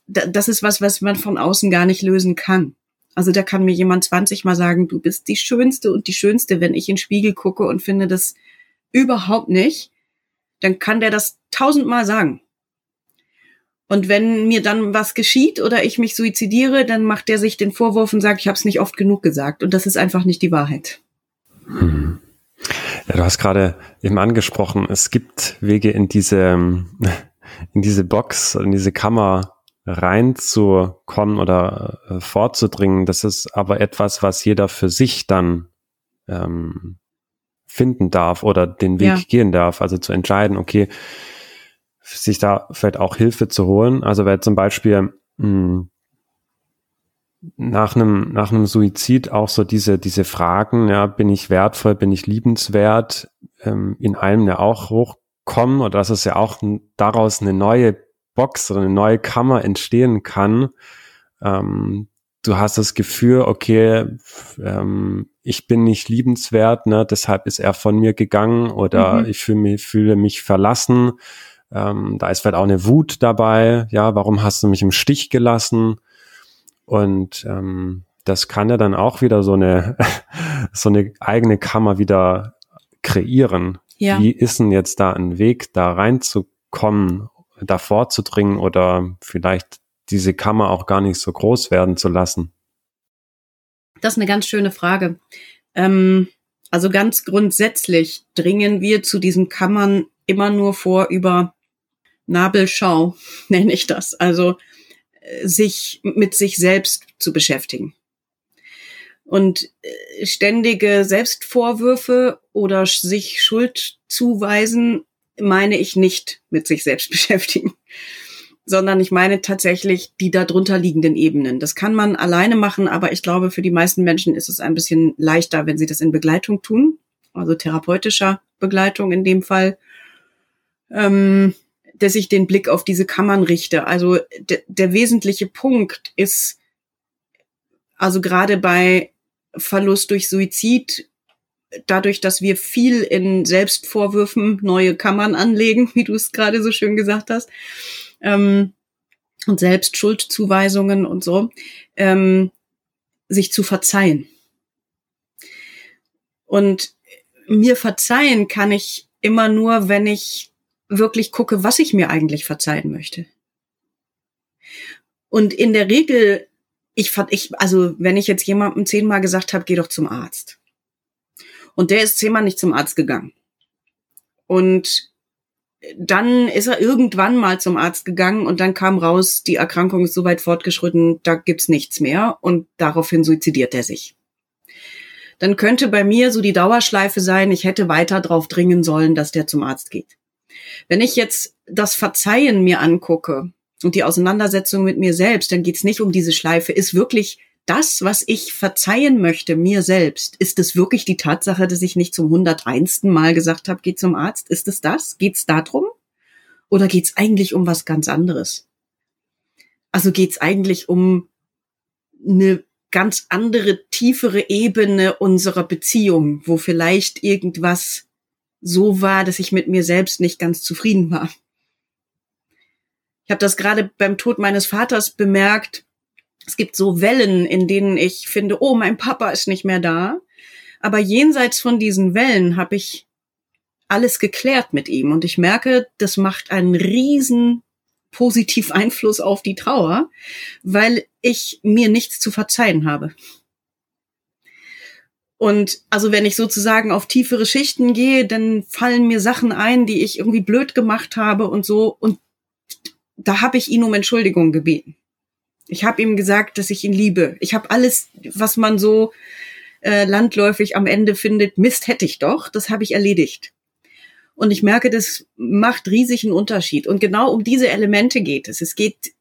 das ist was, was man von außen gar nicht lösen kann. Also da kann mir jemand 20 Mal sagen, du bist die Schönste und die Schönste, wenn ich in den Spiegel gucke und finde das überhaupt nicht dann kann der das tausendmal sagen. Und wenn mir dann was geschieht oder ich mich suizidiere, dann macht der sich den Vorwurf und sagt, ich habe es nicht oft genug gesagt. Und das ist einfach nicht die Wahrheit. Hm. Ja, du hast gerade eben angesprochen, es gibt Wege in diese, in diese Box, in diese Kammer reinzukommen oder äh, vorzudringen. Das ist aber etwas, was jeder für sich dann ähm, finden darf oder den Weg ja. gehen darf. Also zu entscheiden, okay, sich da vielleicht auch Hilfe zu holen. Also weil zum Beispiel mh, hm, nach einem nach einem Suizid auch so diese diese Fragen, ja, bin ich wertvoll, bin ich liebenswert, ähm, in einem ja auch hochkommen oder dass es ja auch daraus eine neue Box oder eine neue Kammer entstehen kann, ähm, du hast das Gefühl, okay, ähm, ich bin nicht liebenswert, ne, deshalb ist er von mir gegangen oder mhm. ich fühle mich, fühle mich verlassen. Ähm, da ist vielleicht auch eine Wut dabei, ja, warum hast du mich im Stich gelassen? Und ähm, das kann ja dann auch wieder so eine, so eine eigene Kammer wieder kreieren. Ja. Wie ist denn jetzt da ein Weg, da reinzukommen, da vorzudringen oder vielleicht diese Kammer auch gar nicht so groß werden zu lassen? Das ist eine ganz schöne Frage. Ähm, also ganz grundsätzlich dringen wir zu diesen Kammern immer nur vor über Nabelschau, nenne ich das. Also äh, sich mit sich selbst zu beschäftigen. Und äh, ständige Selbstvorwürfe oder sich Schuld zuweisen, meine ich nicht mit sich selbst beschäftigen sondern ich meine tatsächlich die darunter liegenden Ebenen. Das kann man alleine machen, aber ich glaube, für die meisten Menschen ist es ein bisschen leichter, wenn sie das in Begleitung tun, also therapeutischer Begleitung in dem Fall, ähm, dass ich den Blick auf diese Kammern richte. Also der wesentliche Punkt ist, also gerade bei Verlust durch Suizid, dadurch, dass wir viel in Selbstvorwürfen neue Kammern anlegen, wie du es gerade so schön gesagt hast, ähm, und selbst Schuldzuweisungen und so, ähm, sich zu verzeihen. Und mir verzeihen kann ich immer nur, wenn ich wirklich gucke, was ich mir eigentlich verzeihen möchte. Und in der Regel, ich, ich also wenn ich jetzt jemandem zehnmal gesagt habe, geh doch zum Arzt. Und der ist zehnmal nicht zum Arzt gegangen. Und dann ist er irgendwann mal zum Arzt gegangen und dann kam raus, die Erkrankung ist so weit fortgeschritten, da gibt's nichts mehr und daraufhin suizidiert er sich. Dann könnte bei mir so die Dauerschleife sein, ich hätte weiter drauf dringen sollen, dass der zum Arzt geht. Wenn ich jetzt das Verzeihen mir angucke, und die Auseinandersetzung mit mir selbst, dann geht's nicht um diese Schleife, ist wirklich das, was ich verzeihen möchte, mir selbst, ist es wirklich die Tatsache, dass ich nicht zum 101. Mal gesagt habe, geh zum Arzt? Ist es das? Geht's darum? Oder geht's eigentlich um was ganz anderes? Also geht's eigentlich um eine ganz andere, tiefere Ebene unserer Beziehung, wo vielleicht irgendwas so war, dass ich mit mir selbst nicht ganz zufrieden war. Ich habe das gerade beim Tod meines Vaters bemerkt. Es gibt so Wellen, in denen ich finde, oh, mein Papa ist nicht mehr da. Aber jenseits von diesen Wellen habe ich alles geklärt mit ihm. Und ich merke, das macht einen riesen positiv Einfluss auf die Trauer, weil ich mir nichts zu verzeihen habe. Und also wenn ich sozusagen auf tiefere Schichten gehe, dann fallen mir Sachen ein, die ich irgendwie blöd gemacht habe und so. Und da habe ich ihn um Entschuldigung gebeten. Ich habe ihm gesagt, dass ich ihn liebe. Ich habe alles, was man so äh, landläufig am Ende findet, Mist hätte ich doch, das habe ich erledigt. Und ich merke, das macht riesigen Unterschied. Und genau um diese Elemente geht es. Es geht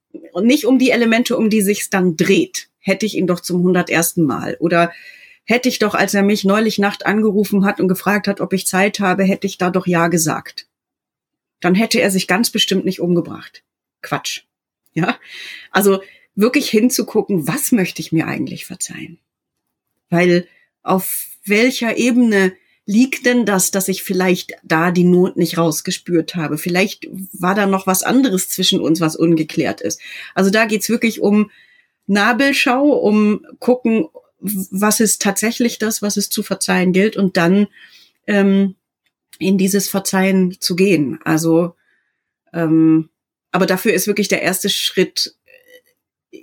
nicht um die Elemente, um die sich's dann dreht. Hätte ich ihn doch zum 101. Mal. Oder hätte ich doch, als er mich neulich Nacht angerufen hat und gefragt hat, ob ich Zeit habe, hätte ich da doch Ja gesagt. Dann hätte er sich ganz bestimmt nicht umgebracht. Quatsch. Ja. Also wirklich hinzugucken, was möchte ich mir eigentlich verzeihen? Weil auf welcher Ebene liegt denn das, dass ich vielleicht da die Not nicht rausgespürt habe? Vielleicht war da noch was anderes zwischen uns, was ungeklärt ist. Also da geht's wirklich um Nabelschau, um gucken, was ist tatsächlich das, was es zu verzeihen gilt und dann ähm, in dieses Verzeihen zu gehen. Also, ähm, aber dafür ist wirklich der erste Schritt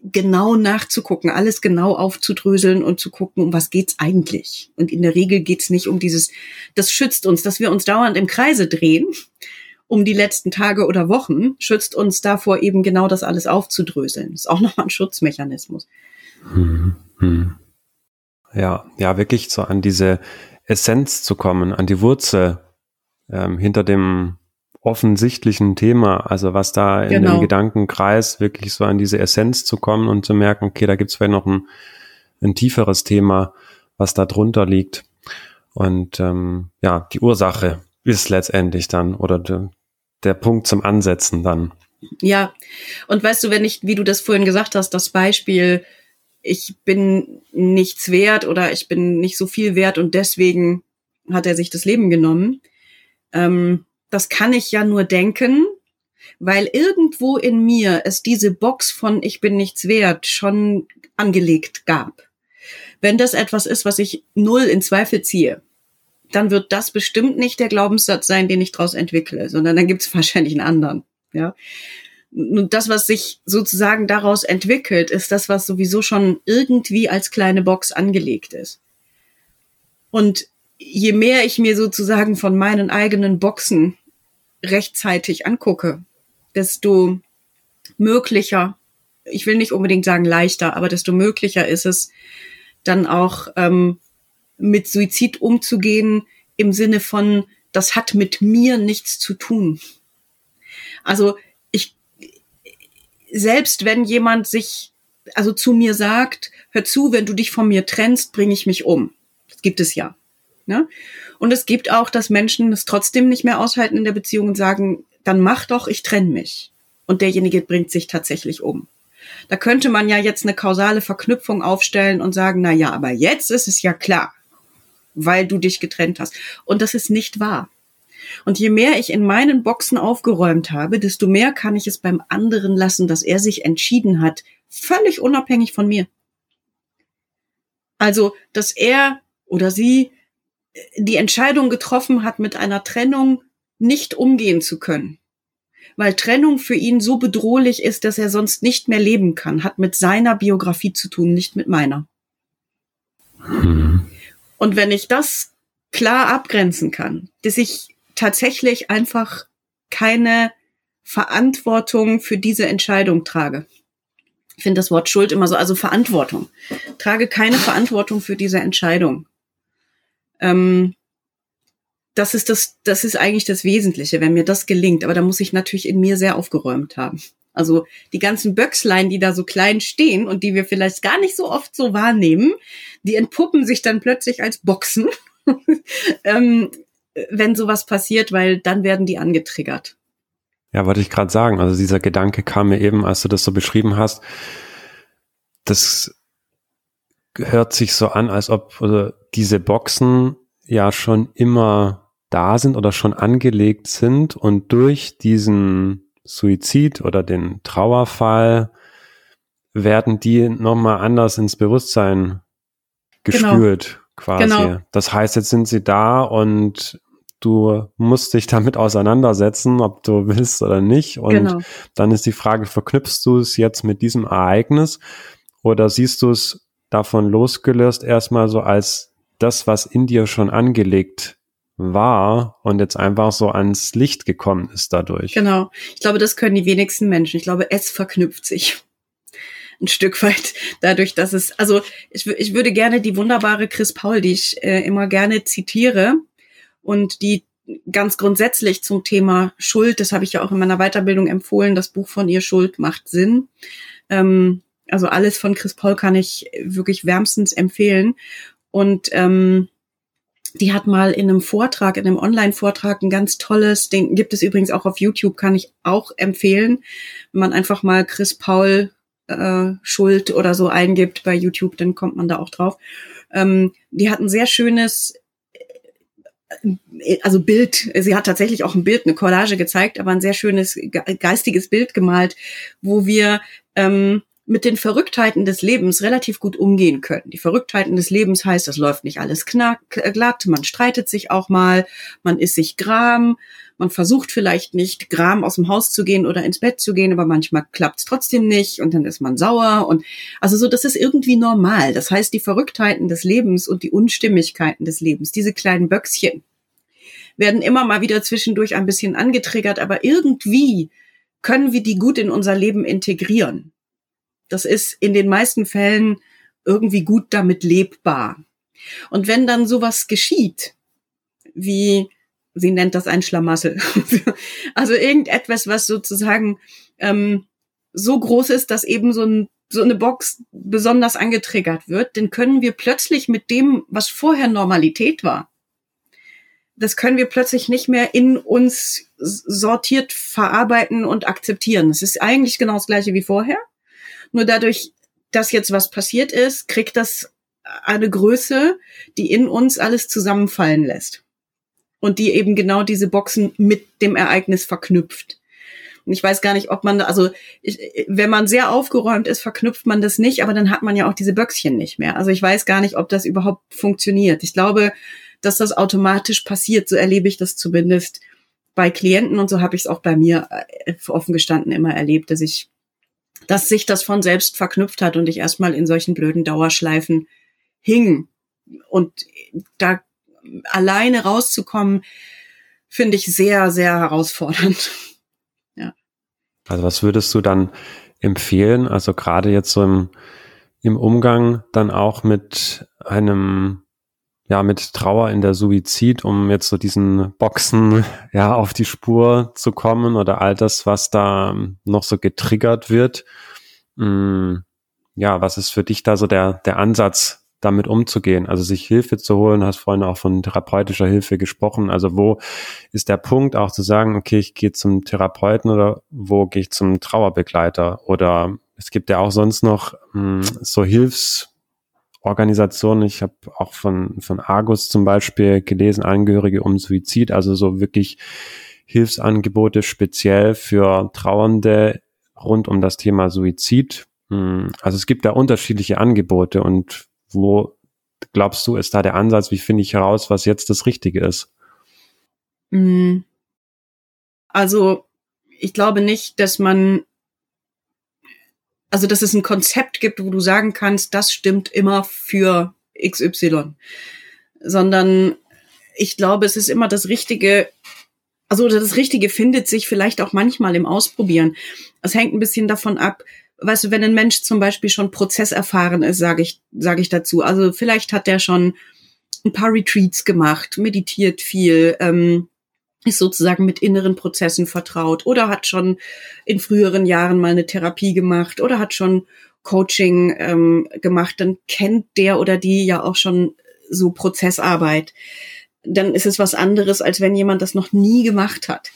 genau nachzugucken, alles genau aufzudröseln und zu gucken, um was geht's eigentlich. Und in der Regel geht's nicht um dieses, das schützt uns, dass wir uns dauernd im Kreise drehen, um die letzten Tage oder Wochen, schützt uns davor eben genau das alles aufzudröseln. Das ist auch nochmal ein Schutzmechanismus. Hm, hm. Ja, ja, wirklich so an diese Essenz zu kommen, an die Wurzel ähm, hinter dem offensichtlichen Thema, also was da in genau. dem Gedankenkreis wirklich so an diese Essenz zu kommen und zu merken, okay, da gibt es vielleicht noch ein, ein tieferes Thema, was da drunter liegt. Und ähm, ja, die Ursache ist letztendlich dann oder de, der Punkt zum Ansetzen dann. Ja, und weißt du, wenn ich, wie du das vorhin gesagt hast, das Beispiel, ich bin nichts wert oder ich bin nicht so viel wert und deswegen hat er sich das Leben genommen. Ähm, das kann ich ja nur denken, weil irgendwo in mir es diese Box von ich bin nichts wert schon angelegt gab. Wenn das etwas ist, was ich null in Zweifel ziehe, dann wird das bestimmt nicht der Glaubenssatz sein, den ich daraus entwickle, sondern dann gibt es wahrscheinlich einen anderen. Ja. Und das, was sich sozusagen daraus entwickelt, ist das, was sowieso schon irgendwie als kleine Box angelegt ist. Und je mehr ich mir sozusagen von meinen eigenen Boxen rechtzeitig angucke, desto möglicher, ich will nicht unbedingt sagen leichter, aber desto möglicher ist es, dann auch ähm, mit Suizid umzugehen im Sinne von, das hat mit mir nichts zu tun. Also ich, selbst wenn jemand sich, also zu mir sagt, hör zu, wenn du dich von mir trennst, bringe ich mich um. Das gibt es ja. Ne? Und es gibt auch, dass Menschen es trotzdem nicht mehr aushalten in der Beziehung und sagen, dann mach doch, ich trenne mich. Und derjenige bringt sich tatsächlich um. Da könnte man ja jetzt eine kausale Verknüpfung aufstellen und sagen, na ja, aber jetzt ist es ja klar, weil du dich getrennt hast. Und das ist nicht wahr. Und je mehr ich in meinen Boxen aufgeräumt habe, desto mehr kann ich es beim anderen lassen, dass er sich entschieden hat, völlig unabhängig von mir. Also, dass er oder sie die Entscheidung getroffen hat, mit einer Trennung nicht umgehen zu können. Weil Trennung für ihn so bedrohlich ist, dass er sonst nicht mehr leben kann, hat mit seiner Biografie zu tun, nicht mit meiner. Mhm. Und wenn ich das klar abgrenzen kann, dass ich tatsächlich einfach keine Verantwortung für diese Entscheidung trage. Ich finde das Wort Schuld immer so, also Verantwortung. Trage keine Verantwortung für diese Entscheidung. Ähm, das ist das, das ist eigentlich das Wesentliche, wenn mir das gelingt. Aber da muss ich natürlich in mir sehr aufgeräumt haben. Also die ganzen Böckslein, die da so klein stehen und die wir vielleicht gar nicht so oft so wahrnehmen, die entpuppen sich dann plötzlich als Boxen, ähm, wenn sowas passiert, weil dann werden die angetriggert. Ja, wollte ich gerade sagen. Also dieser Gedanke kam mir eben, als du das so beschrieben hast. Das hört sich so an, als ob also diese Boxen ja schon immer da sind oder schon angelegt sind und durch diesen Suizid oder den Trauerfall werden die nochmal anders ins Bewusstsein gespült genau. quasi. Genau. Das heißt, jetzt sind sie da und du musst dich damit auseinandersetzen, ob du willst oder nicht. Und genau. dann ist die Frage, verknüpfst du es jetzt mit diesem Ereignis oder siehst du es davon losgelöst erstmal so als das, was in dir schon angelegt war und jetzt einfach so ans Licht gekommen ist dadurch. Genau. Ich glaube, das können die wenigsten Menschen. Ich glaube, es verknüpft sich ein Stück weit dadurch, dass es, also ich, ich würde gerne die wunderbare Chris Paul, die ich äh, immer gerne zitiere und die ganz grundsätzlich zum Thema Schuld, das habe ich ja auch in meiner Weiterbildung empfohlen, das Buch von ihr Schuld macht Sinn. Ähm, also alles von Chris Paul kann ich wirklich wärmstens empfehlen. Und ähm, die hat mal in einem Vortrag, in einem Online-Vortrag ein ganz tolles, den gibt es übrigens auch auf YouTube, kann ich auch empfehlen. Wenn man einfach mal Chris Paul äh, Schuld oder so eingibt bei YouTube, dann kommt man da auch drauf. Ähm, die hat ein sehr schönes äh, also Bild, sie hat tatsächlich auch ein Bild, eine Collage gezeigt, aber ein sehr schönes geistiges Bild gemalt, wo wir ähm, mit den Verrücktheiten des Lebens relativ gut umgehen können. Die Verrücktheiten des Lebens heißt, das läuft nicht alles knack, glatt, man streitet sich auch mal, man ist sich gram, man versucht vielleicht nicht gram aus dem Haus zu gehen oder ins Bett zu gehen, aber manchmal klappt es trotzdem nicht und dann ist man sauer und also so, das ist irgendwie normal. Das heißt, die Verrücktheiten des Lebens und die Unstimmigkeiten des Lebens, diese kleinen Böckschen, werden immer mal wieder zwischendurch ein bisschen angetriggert, aber irgendwie können wir die gut in unser Leben integrieren. Das ist in den meisten Fällen irgendwie gut damit lebbar. Und wenn dann sowas geschieht, wie sie nennt das ein Schlamassel, also irgendetwas, was sozusagen ähm, so groß ist, dass eben so, ein, so eine Box besonders angetriggert wird, dann können wir plötzlich mit dem, was vorher Normalität war, das können wir plötzlich nicht mehr in uns sortiert verarbeiten und akzeptieren. Es ist eigentlich genau das gleiche wie vorher. Nur dadurch, dass jetzt was passiert ist, kriegt das eine Größe, die in uns alles zusammenfallen lässt. Und die eben genau diese Boxen mit dem Ereignis verknüpft. Und ich weiß gar nicht, ob man, also ich, wenn man sehr aufgeräumt ist, verknüpft man das nicht, aber dann hat man ja auch diese Böckchen nicht mehr. Also ich weiß gar nicht, ob das überhaupt funktioniert. Ich glaube, dass das automatisch passiert. So erlebe ich das zumindest bei Klienten und so habe ich es auch bei mir äh, offen gestanden immer erlebt, dass ich dass sich das von selbst verknüpft hat und ich erstmal in solchen blöden Dauerschleifen hing. Und da alleine rauszukommen, finde ich sehr, sehr herausfordernd. Ja. Also was würdest du dann empfehlen? Also gerade jetzt so im, im Umgang dann auch mit einem ja, mit Trauer in der Suizid, um jetzt so diesen Boxen ja auf die Spur zu kommen oder all das, was da noch so getriggert wird. Mm, ja, was ist für dich da so der, der Ansatz, damit umzugehen? Also sich Hilfe zu holen, hast vorhin auch von therapeutischer Hilfe gesprochen. Also wo ist der Punkt auch zu sagen, okay, ich gehe zum Therapeuten oder wo gehe ich zum Trauerbegleiter? Oder es gibt ja auch sonst noch mh, mm, so Hilfs Organisationen. Ich habe auch von, von Argus zum Beispiel gelesen, Angehörige um Suizid, also so wirklich Hilfsangebote speziell für Trauernde rund um das Thema Suizid. Hm, also es gibt da unterschiedliche Angebote und wo glaubst du, ist da der Ansatz? Wie finde ich heraus, was jetzt das Richtige ist? Hm. Also ich glaube nicht, dass man also dass es ein Konzept gibt, wo du sagen kannst, das stimmt immer für XY, sondern ich glaube, es ist immer das Richtige, also das Richtige findet sich vielleicht auch manchmal im Ausprobieren. Es hängt ein bisschen davon ab, weißt du, wenn ein Mensch zum Beispiel schon prozesserfahren ist, sage ich, sage ich dazu. Also vielleicht hat der schon ein paar Retreats gemacht, meditiert viel, ähm, ist sozusagen mit inneren Prozessen vertraut oder hat schon in früheren Jahren mal eine Therapie gemacht oder hat schon Coaching ähm, gemacht, dann kennt der oder die ja auch schon so Prozessarbeit. Dann ist es was anderes, als wenn jemand das noch nie gemacht hat.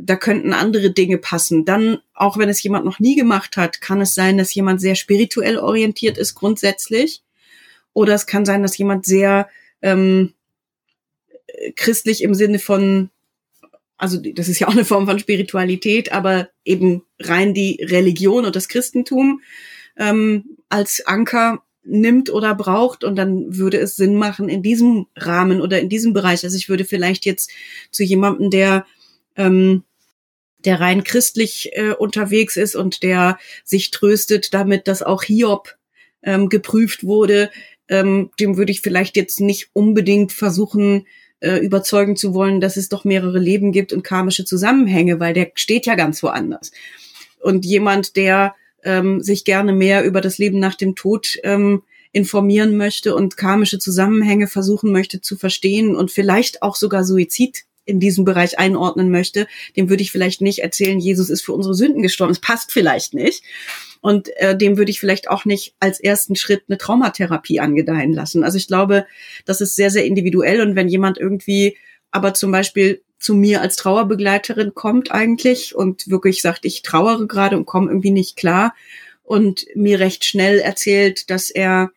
Da könnten andere Dinge passen. Dann, auch wenn es jemand noch nie gemacht hat, kann es sein, dass jemand sehr spirituell orientiert ist grundsätzlich. Oder es kann sein, dass jemand sehr ähm, christlich im Sinne von, also das ist ja auch eine Form von Spiritualität, aber eben rein die Religion und das Christentum ähm, als Anker nimmt oder braucht und dann würde es Sinn machen in diesem Rahmen oder in diesem Bereich. Also ich würde vielleicht jetzt zu jemandem, der ähm, der rein christlich äh, unterwegs ist und der sich tröstet damit, dass auch Hiob ähm, geprüft wurde, ähm, dem würde ich vielleicht jetzt nicht unbedingt versuchen, äh, überzeugen zu wollen, dass es doch mehrere Leben gibt und karmische Zusammenhänge, weil der steht ja ganz woanders. Und jemand, der ähm, sich gerne mehr über das Leben nach dem Tod ähm, informieren möchte und karmische Zusammenhänge versuchen möchte zu verstehen und vielleicht auch sogar Suizid in diesem Bereich einordnen möchte, dem würde ich vielleicht nicht erzählen, Jesus ist für unsere Sünden gestorben. Es passt vielleicht nicht. Und äh, dem würde ich vielleicht auch nicht als ersten Schritt eine Traumatherapie angedeihen lassen. Also ich glaube, das ist sehr, sehr individuell. Und wenn jemand irgendwie aber zum Beispiel zu mir als Trauerbegleiterin kommt eigentlich und wirklich sagt, ich trauere gerade und komme irgendwie nicht klar und mir recht schnell erzählt, dass er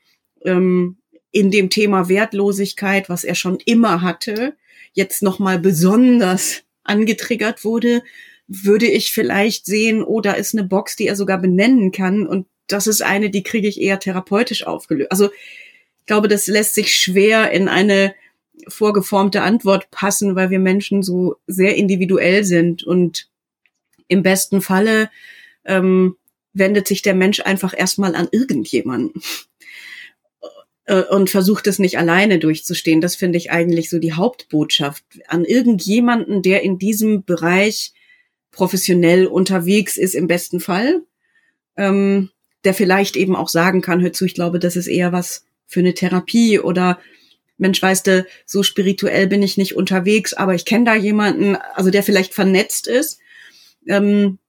ähm, in dem Thema Wertlosigkeit, was er schon immer hatte, jetzt nochmal besonders angetriggert wurde, würde ich vielleicht sehen, oh, da ist eine Box, die er sogar benennen kann und das ist eine, die kriege ich eher therapeutisch aufgelöst. Also ich glaube, das lässt sich schwer in eine vorgeformte Antwort passen, weil wir Menschen so sehr individuell sind und im besten Falle ähm, wendet sich der Mensch einfach erstmal an irgendjemanden äh, und versucht es nicht alleine durchzustehen. Das finde ich eigentlich so die Hauptbotschaft. An irgendjemanden, der in diesem Bereich professionell unterwegs ist im besten Fall, ähm, der vielleicht eben auch sagen kann, hör zu, ich glaube, das ist eher was für eine Therapie oder Mensch, weißt du, so spirituell bin ich nicht unterwegs, aber ich kenne da jemanden, also der vielleicht vernetzt ist. Ähm,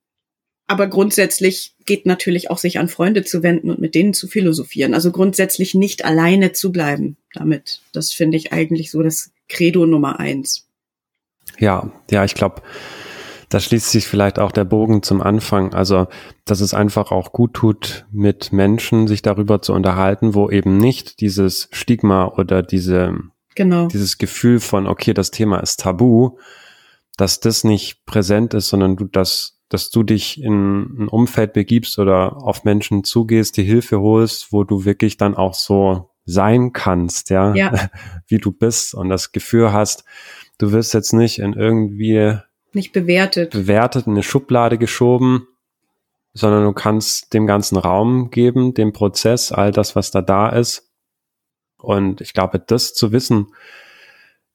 aber grundsätzlich geht natürlich auch sich an Freunde zu wenden und mit denen zu philosophieren. Also grundsätzlich nicht alleine zu bleiben damit. Das finde ich eigentlich so das Credo Nummer eins. Ja, ja, ich glaube, da schließt sich vielleicht auch der Bogen zum Anfang. Also, dass es einfach auch gut tut, mit Menschen sich darüber zu unterhalten, wo eben nicht dieses Stigma oder diese, genau. dieses Gefühl von, okay, das Thema ist tabu, dass das nicht präsent ist, sondern du das, dass du dich in ein Umfeld begibst oder auf Menschen zugehst, die Hilfe holst, wo du wirklich dann auch so sein kannst, ja, ja. wie du bist und das Gefühl hast, du wirst jetzt nicht in irgendwie nicht bewertet. Bewertet, in eine Schublade geschoben, sondern du kannst dem ganzen Raum geben, dem Prozess, all das, was da da ist. Und ich glaube, das zu wissen,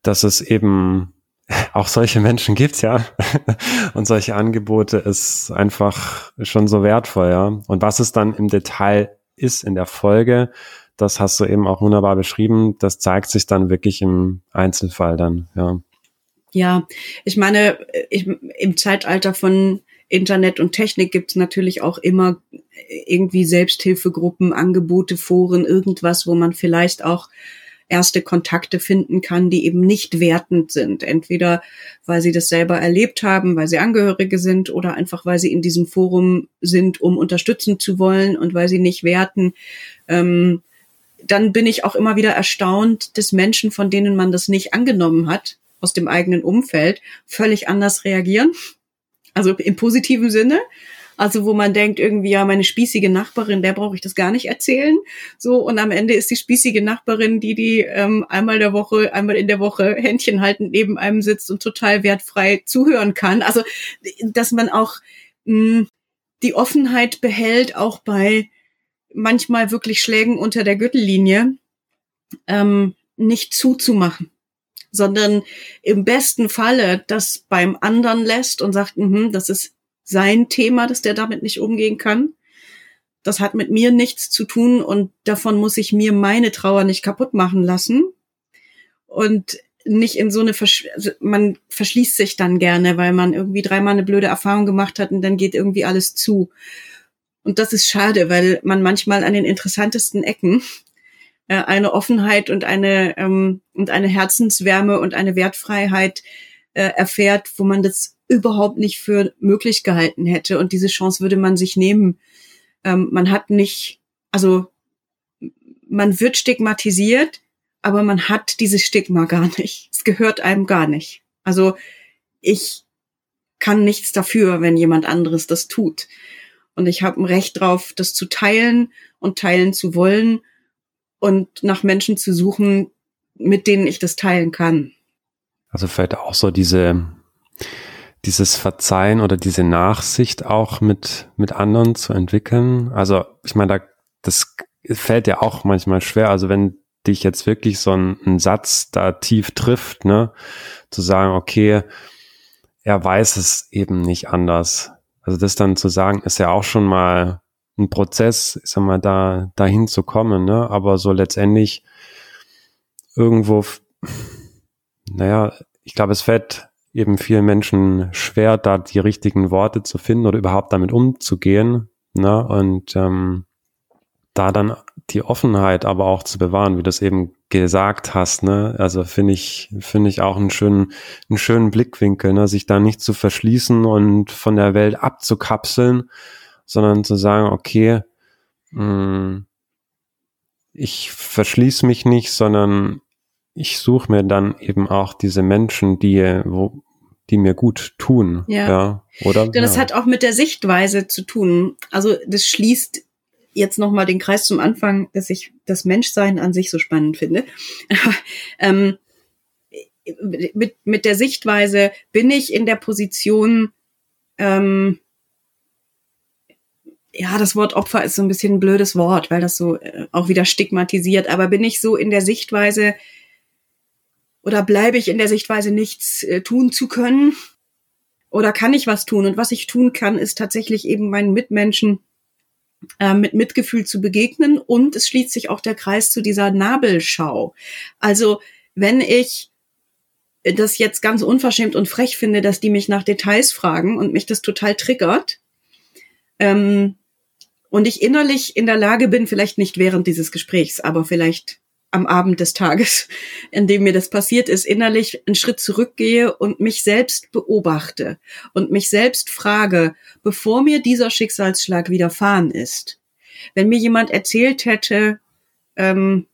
dass es eben auch solche Menschen gibt, ja, und solche Angebote ist einfach schon so wertvoll, ja. Und was es dann im Detail ist in der Folge, das hast du eben auch wunderbar beschrieben, das zeigt sich dann wirklich im Einzelfall dann, ja. Ja, ich meine, ich, im Zeitalter von Internet und Technik gibt es natürlich auch immer irgendwie Selbsthilfegruppen, Angebote, Foren, irgendwas, wo man vielleicht auch erste Kontakte finden kann, die eben nicht wertend sind. Entweder weil sie das selber erlebt haben, weil sie Angehörige sind oder einfach weil sie in diesem Forum sind, um unterstützen zu wollen und weil sie nicht werten. Ähm, dann bin ich auch immer wieder erstaunt, dass Menschen, von denen man das nicht angenommen hat, aus dem eigenen Umfeld völlig anders reagieren. Also im positiven Sinne. Also wo man denkt irgendwie, ja, meine spießige Nachbarin, der brauche ich das gar nicht erzählen. So, und am Ende ist die spießige Nachbarin, die, die ähm, einmal der Woche, einmal in der Woche Händchen haltend neben einem sitzt und total wertfrei zuhören kann. Also, dass man auch mh, die Offenheit behält, auch bei manchmal wirklich Schlägen unter der Gürtellinie, ähm, nicht zuzumachen sondern im besten Falle das beim anderen lässt und sagt, mh, das ist sein Thema, dass der damit nicht umgehen kann. Das hat mit mir nichts zu tun und davon muss ich mir meine Trauer nicht kaputt machen lassen. Und nicht in so eine, Versch also man verschließt sich dann gerne, weil man irgendwie dreimal eine blöde Erfahrung gemacht hat und dann geht irgendwie alles zu. Und das ist schade, weil man manchmal an den interessantesten Ecken äh, eine Offenheit und eine ähm, und eine Herzenswärme und eine Wertfreiheit äh, erfährt, wo man das überhaupt nicht für möglich gehalten hätte. Und diese Chance würde man sich nehmen. Ähm, man hat nicht, also man wird stigmatisiert, aber man hat dieses Stigma gar nicht. Es gehört einem gar nicht. Also ich kann nichts dafür, wenn jemand anderes das tut. Und ich habe ein Recht drauf, das zu teilen und teilen zu wollen und nach Menschen zu suchen, mit denen ich das teilen kann. Also vielleicht auch so diese, dieses Verzeihen oder diese Nachsicht auch mit, mit anderen zu entwickeln. Also ich meine, da, das fällt ja auch manchmal schwer. Also wenn dich jetzt wirklich so ein, ein Satz da tief trifft, ne, zu sagen, okay, er weiß es eben nicht anders. Also das dann zu sagen, ist ja auch schon mal ein Prozess, ich sag mal, da dahin zu kommen, ne? Aber so letztendlich irgendwo, naja, ich glaube, es fällt eben vielen Menschen schwer, da die richtigen Worte zu finden oder überhaupt damit umzugehen. Ne? Und ähm, da dann die Offenheit aber auch zu bewahren, wie du es eben gesagt hast, ne? Also finde ich, finde ich auch einen schönen, einen schönen Blickwinkel, ne? Sich da nicht zu verschließen und von der Welt abzukapseln, sondern zu sagen, okay, mh, hm, ich verschließe mich nicht, sondern ich suche mir dann eben auch diese Menschen, die, wo, die mir gut tun. Ja. ja oder? Das ja. hat auch mit der Sichtweise zu tun. Also das schließt jetzt nochmal den Kreis zum Anfang, dass ich das Menschsein an sich so spannend finde. ähm, mit, mit der Sichtweise bin ich in der Position, ähm, ja, das Wort Opfer ist so ein bisschen ein blödes Wort, weil das so äh, auch wieder stigmatisiert, aber bin ich so in der Sichtweise oder bleibe ich in der Sichtweise nichts äh, tun zu können? Oder kann ich was tun? Und was ich tun kann, ist tatsächlich eben meinen Mitmenschen äh, mit Mitgefühl zu begegnen und es schließt sich auch der Kreis zu dieser Nabelschau. Also wenn ich das jetzt ganz unverschämt und frech finde, dass die mich nach Details fragen und mich das total triggert, ähm, und ich innerlich in der Lage bin, vielleicht nicht während dieses Gesprächs, aber vielleicht am Abend des Tages, in dem mir das passiert ist, innerlich einen Schritt zurückgehe und mich selbst beobachte und mich selbst frage, bevor mir dieser Schicksalsschlag widerfahren ist, wenn mir jemand erzählt hätte, ähm,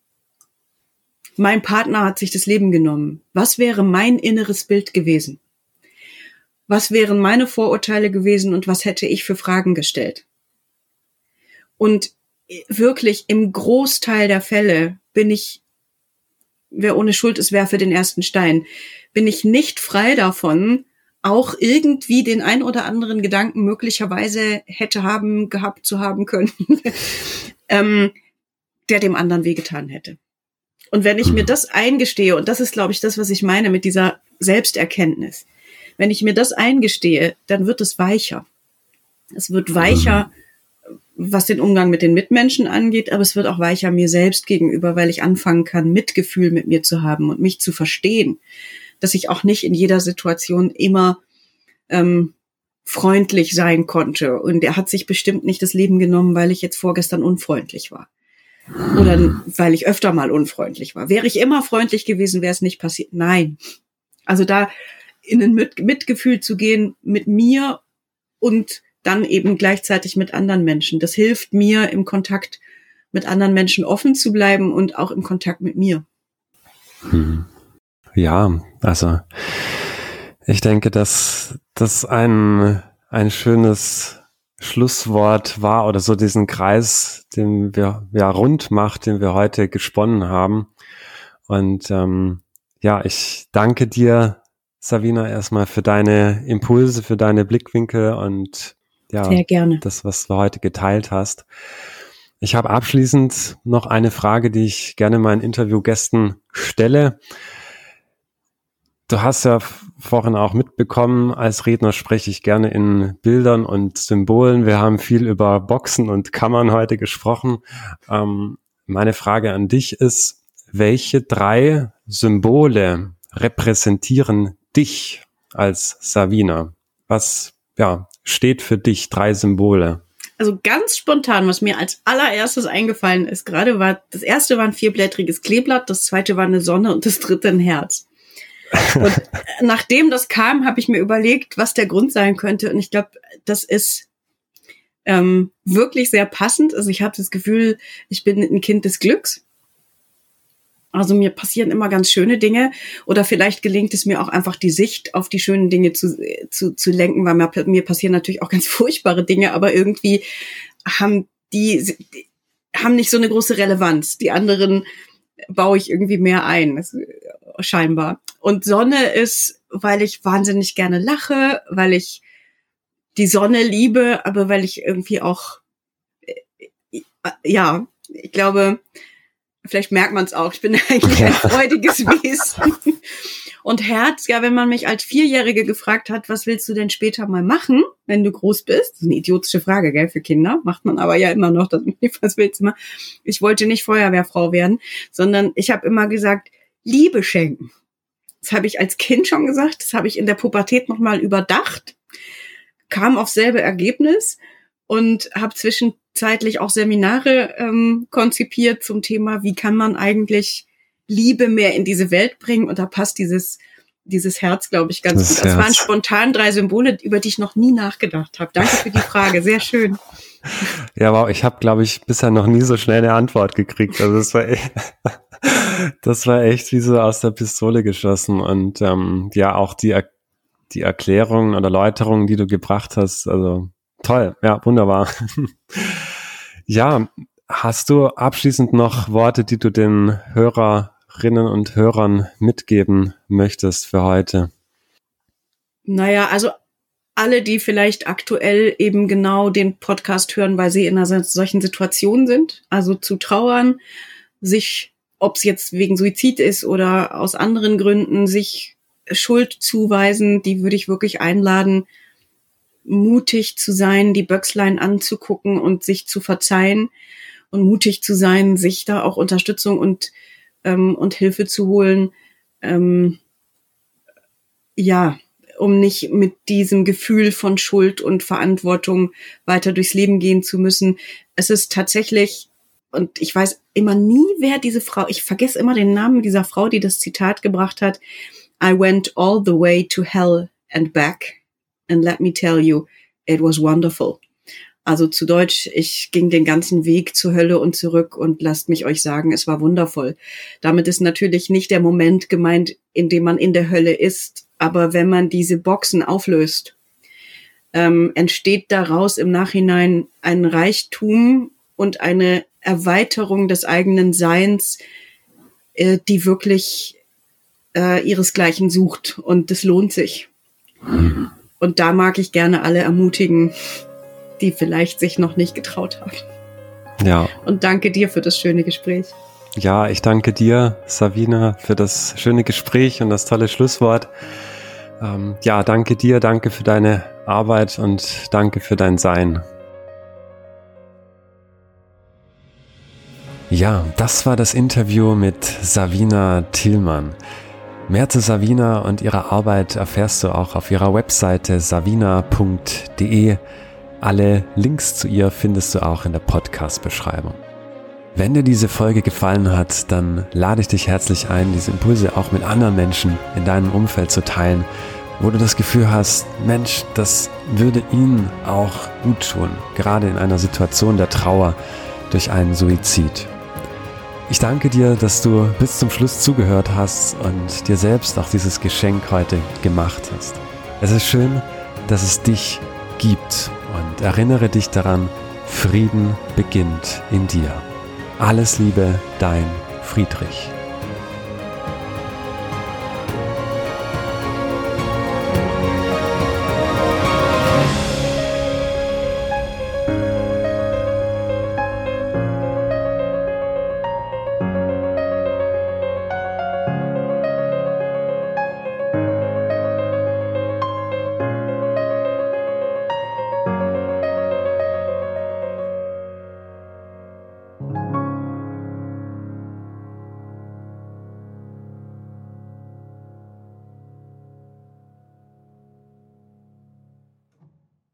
mein Partner hat sich das Leben genommen, was wäre mein inneres Bild gewesen? Was wären meine Vorurteile gewesen und was hätte ich für Fragen gestellt? Und wirklich im Großteil der Fälle bin ich, wer ohne Schuld ist, werfe den ersten Stein, bin ich nicht frei davon, auch irgendwie den ein oder anderen Gedanken möglicherweise hätte haben, gehabt zu haben können, ähm, der dem anderen wehgetan hätte. Und wenn ich mir mhm. das eingestehe, und das ist, glaube ich, das, was ich meine mit dieser Selbsterkenntnis, wenn ich mir das eingestehe, dann wird es weicher. Es wird weicher, was den Umgang mit den Mitmenschen angeht, aber es wird auch weicher mir selbst gegenüber, weil ich anfangen kann, Mitgefühl mit mir zu haben und mich zu verstehen, dass ich auch nicht in jeder Situation immer ähm, freundlich sein konnte. Und er hat sich bestimmt nicht das Leben genommen, weil ich jetzt vorgestern unfreundlich war. Oder weil ich öfter mal unfreundlich war. Wäre ich immer freundlich gewesen, wäre es nicht passiert. Nein. Also da in ein Mitgefühl zu gehen mit mir und dann eben gleichzeitig mit anderen Menschen. Das hilft mir im Kontakt mit anderen Menschen offen zu bleiben und auch im Kontakt mit mir. Hm. Ja, also ich denke, dass das ein, ein schönes Schlusswort war oder so diesen Kreis, den wir ja rund macht, den wir heute gesponnen haben. Und ähm, ja, ich danke dir, Savina, erstmal für deine Impulse, für deine Blickwinkel und ja, das, was du heute geteilt hast. Ich habe abschließend noch eine Frage, die ich gerne meinen Interviewgästen stelle. Du hast ja vorhin auch mitbekommen, als Redner spreche ich gerne in Bildern und Symbolen. Wir haben viel über Boxen und Kammern heute gesprochen. Ähm, meine Frage an dich ist, welche drei Symbole repräsentieren dich als Savina? Was ja, steht für dich drei Symbole? Also ganz spontan, was mir als allererstes eingefallen ist, gerade war, das erste war ein vierblättriges Kleeblatt, das zweite war eine Sonne und das dritte ein Herz. Und nachdem das kam, habe ich mir überlegt, was der Grund sein könnte. Und ich glaube, das ist ähm, wirklich sehr passend. Also ich habe das Gefühl, ich bin ein Kind des Glücks. Also mir passieren immer ganz schöne Dinge oder vielleicht gelingt es mir auch einfach die Sicht auf die schönen Dinge zu, zu, zu lenken, weil mir, mir passieren natürlich auch ganz furchtbare Dinge, aber irgendwie haben die, die haben nicht so eine große Relevanz. Die anderen baue ich irgendwie mehr ein, scheinbar. Und Sonne ist, weil ich wahnsinnig gerne lache, weil ich die Sonne liebe, aber weil ich irgendwie auch, äh, ja, ich glaube, vielleicht merkt man es auch, ich bin eigentlich ein freudiges Wesen. Und Herz, ja, wenn man mich als Vierjährige gefragt hat, was willst du denn später mal machen, wenn du groß bist? Das ist eine idiotische Frage, gell, für Kinder. Macht man aber ja immer noch, das, was willst du mal? Ich wollte nicht Feuerwehrfrau werden, sondern ich habe immer gesagt, Liebe schenken. Das habe ich als Kind schon gesagt, das habe ich in der Pubertät nochmal überdacht, kam auf selbe Ergebnis und habe zwischenzeitlich auch Seminare ähm, konzipiert zum Thema, wie kann man eigentlich Liebe mehr in diese Welt bringen. Und da passt dieses dieses Herz, glaube ich, ganz das gut. Das waren spontan drei Symbole, über die ich noch nie nachgedacht habe. Danke für die Frage, sehr schön. Ja, wow, ich habe, glaube ich, bisher noch nie so schnell eine Antwort gekriegt. Also das war echt, das war echt wie so aus der Pistole geschossen. Und ähm, ja, auch die, die Erklärungen oder Erläuterungen, die du gebracht hast, also toll, ja, wunderbar. ja, hast du abschließend noch Worte, die du den Hörerinnen und Hörern mitgeben möchtest für heute? Naja, also alle, die vielleicht aktuell eben genau den Podcast hören, weil sie in einer solchen Situation sind, also zu trauern, sich, ob es jetzt wegen Suizid ist oder aus anderen Gründen, sich Schuld zuweisen, die würde ich wirklich einladen, mutig zu sein, die Böckslein anzugucken und sich zu verzeihen und mutig zu sein, sich da auch Unterstützung und, ähm, und Hilfe zu holen. Ähm, ja, um nicht mit diesem Gefühl von Schuld und Verantwortung weiter durchs Leben gehen zu müssen. Es ist tatsächlich, und ich weiß immer nie, wer diese Frau, ich vergesse immer den Namen dieser Frau, die das Zitat gebracht hat. I went all the way to hell and back and let me tell you, it was wonderful. Also zu Deutsch, ich ging den ganzen Weg zur Hölle und zurück und lasst mich euch sagen, es war wundervoll. Damit ist natürlich nicht der Moment gemeint, in dem man in der Hölle ist, aber wenn man diese Boxen auflöst, ähm, entsteht daraus im Nachhinein ein Reichtum und eine Erweiterung des eigenen Seins, äh, die wirklich äh, ihresgleichen sucht. Und das lohnt sich. Und da mag ich gerne alle ermutigen, die vielleicht sich noch nicht getraut haben. Ja. Und danke dir für das schöne Gespräch. Ja, ich danke dir, Savina, für das schöne Gespräch und das tolle Schlusswort. Ähm, ja, danke dir, danke für deine Arbeit und danke für dein Sein. Ja, das war das Interview mit Savina Tillmann. Mehr zu Savina und ihrer Arbeit erfährst du auch auf ihrer Webseite savina.de. Alle Links zu ihr findest du auch in der Podcast-Beschreibung. Wenn dir diese Folge gefallen hat, dann lade ich dich herzlich ein, diese Impulse auch mit anderen Menschen in deinem Umfeld zu teilen, wo du das Gefühl hast, Mensch, das würde ihnen auch gut tun, gerade in einer Situation der Trauer durch einen Suizid. Ich danke dir, dass du bis zum Schluss zugehört hast und dir selbst auch dieses Geschenk heute gemacht hast. Es ist schön, dass es dich gibt und erinnere dich daran, Frieden beginnt in dir. Alles Liebe, dein Friedrich.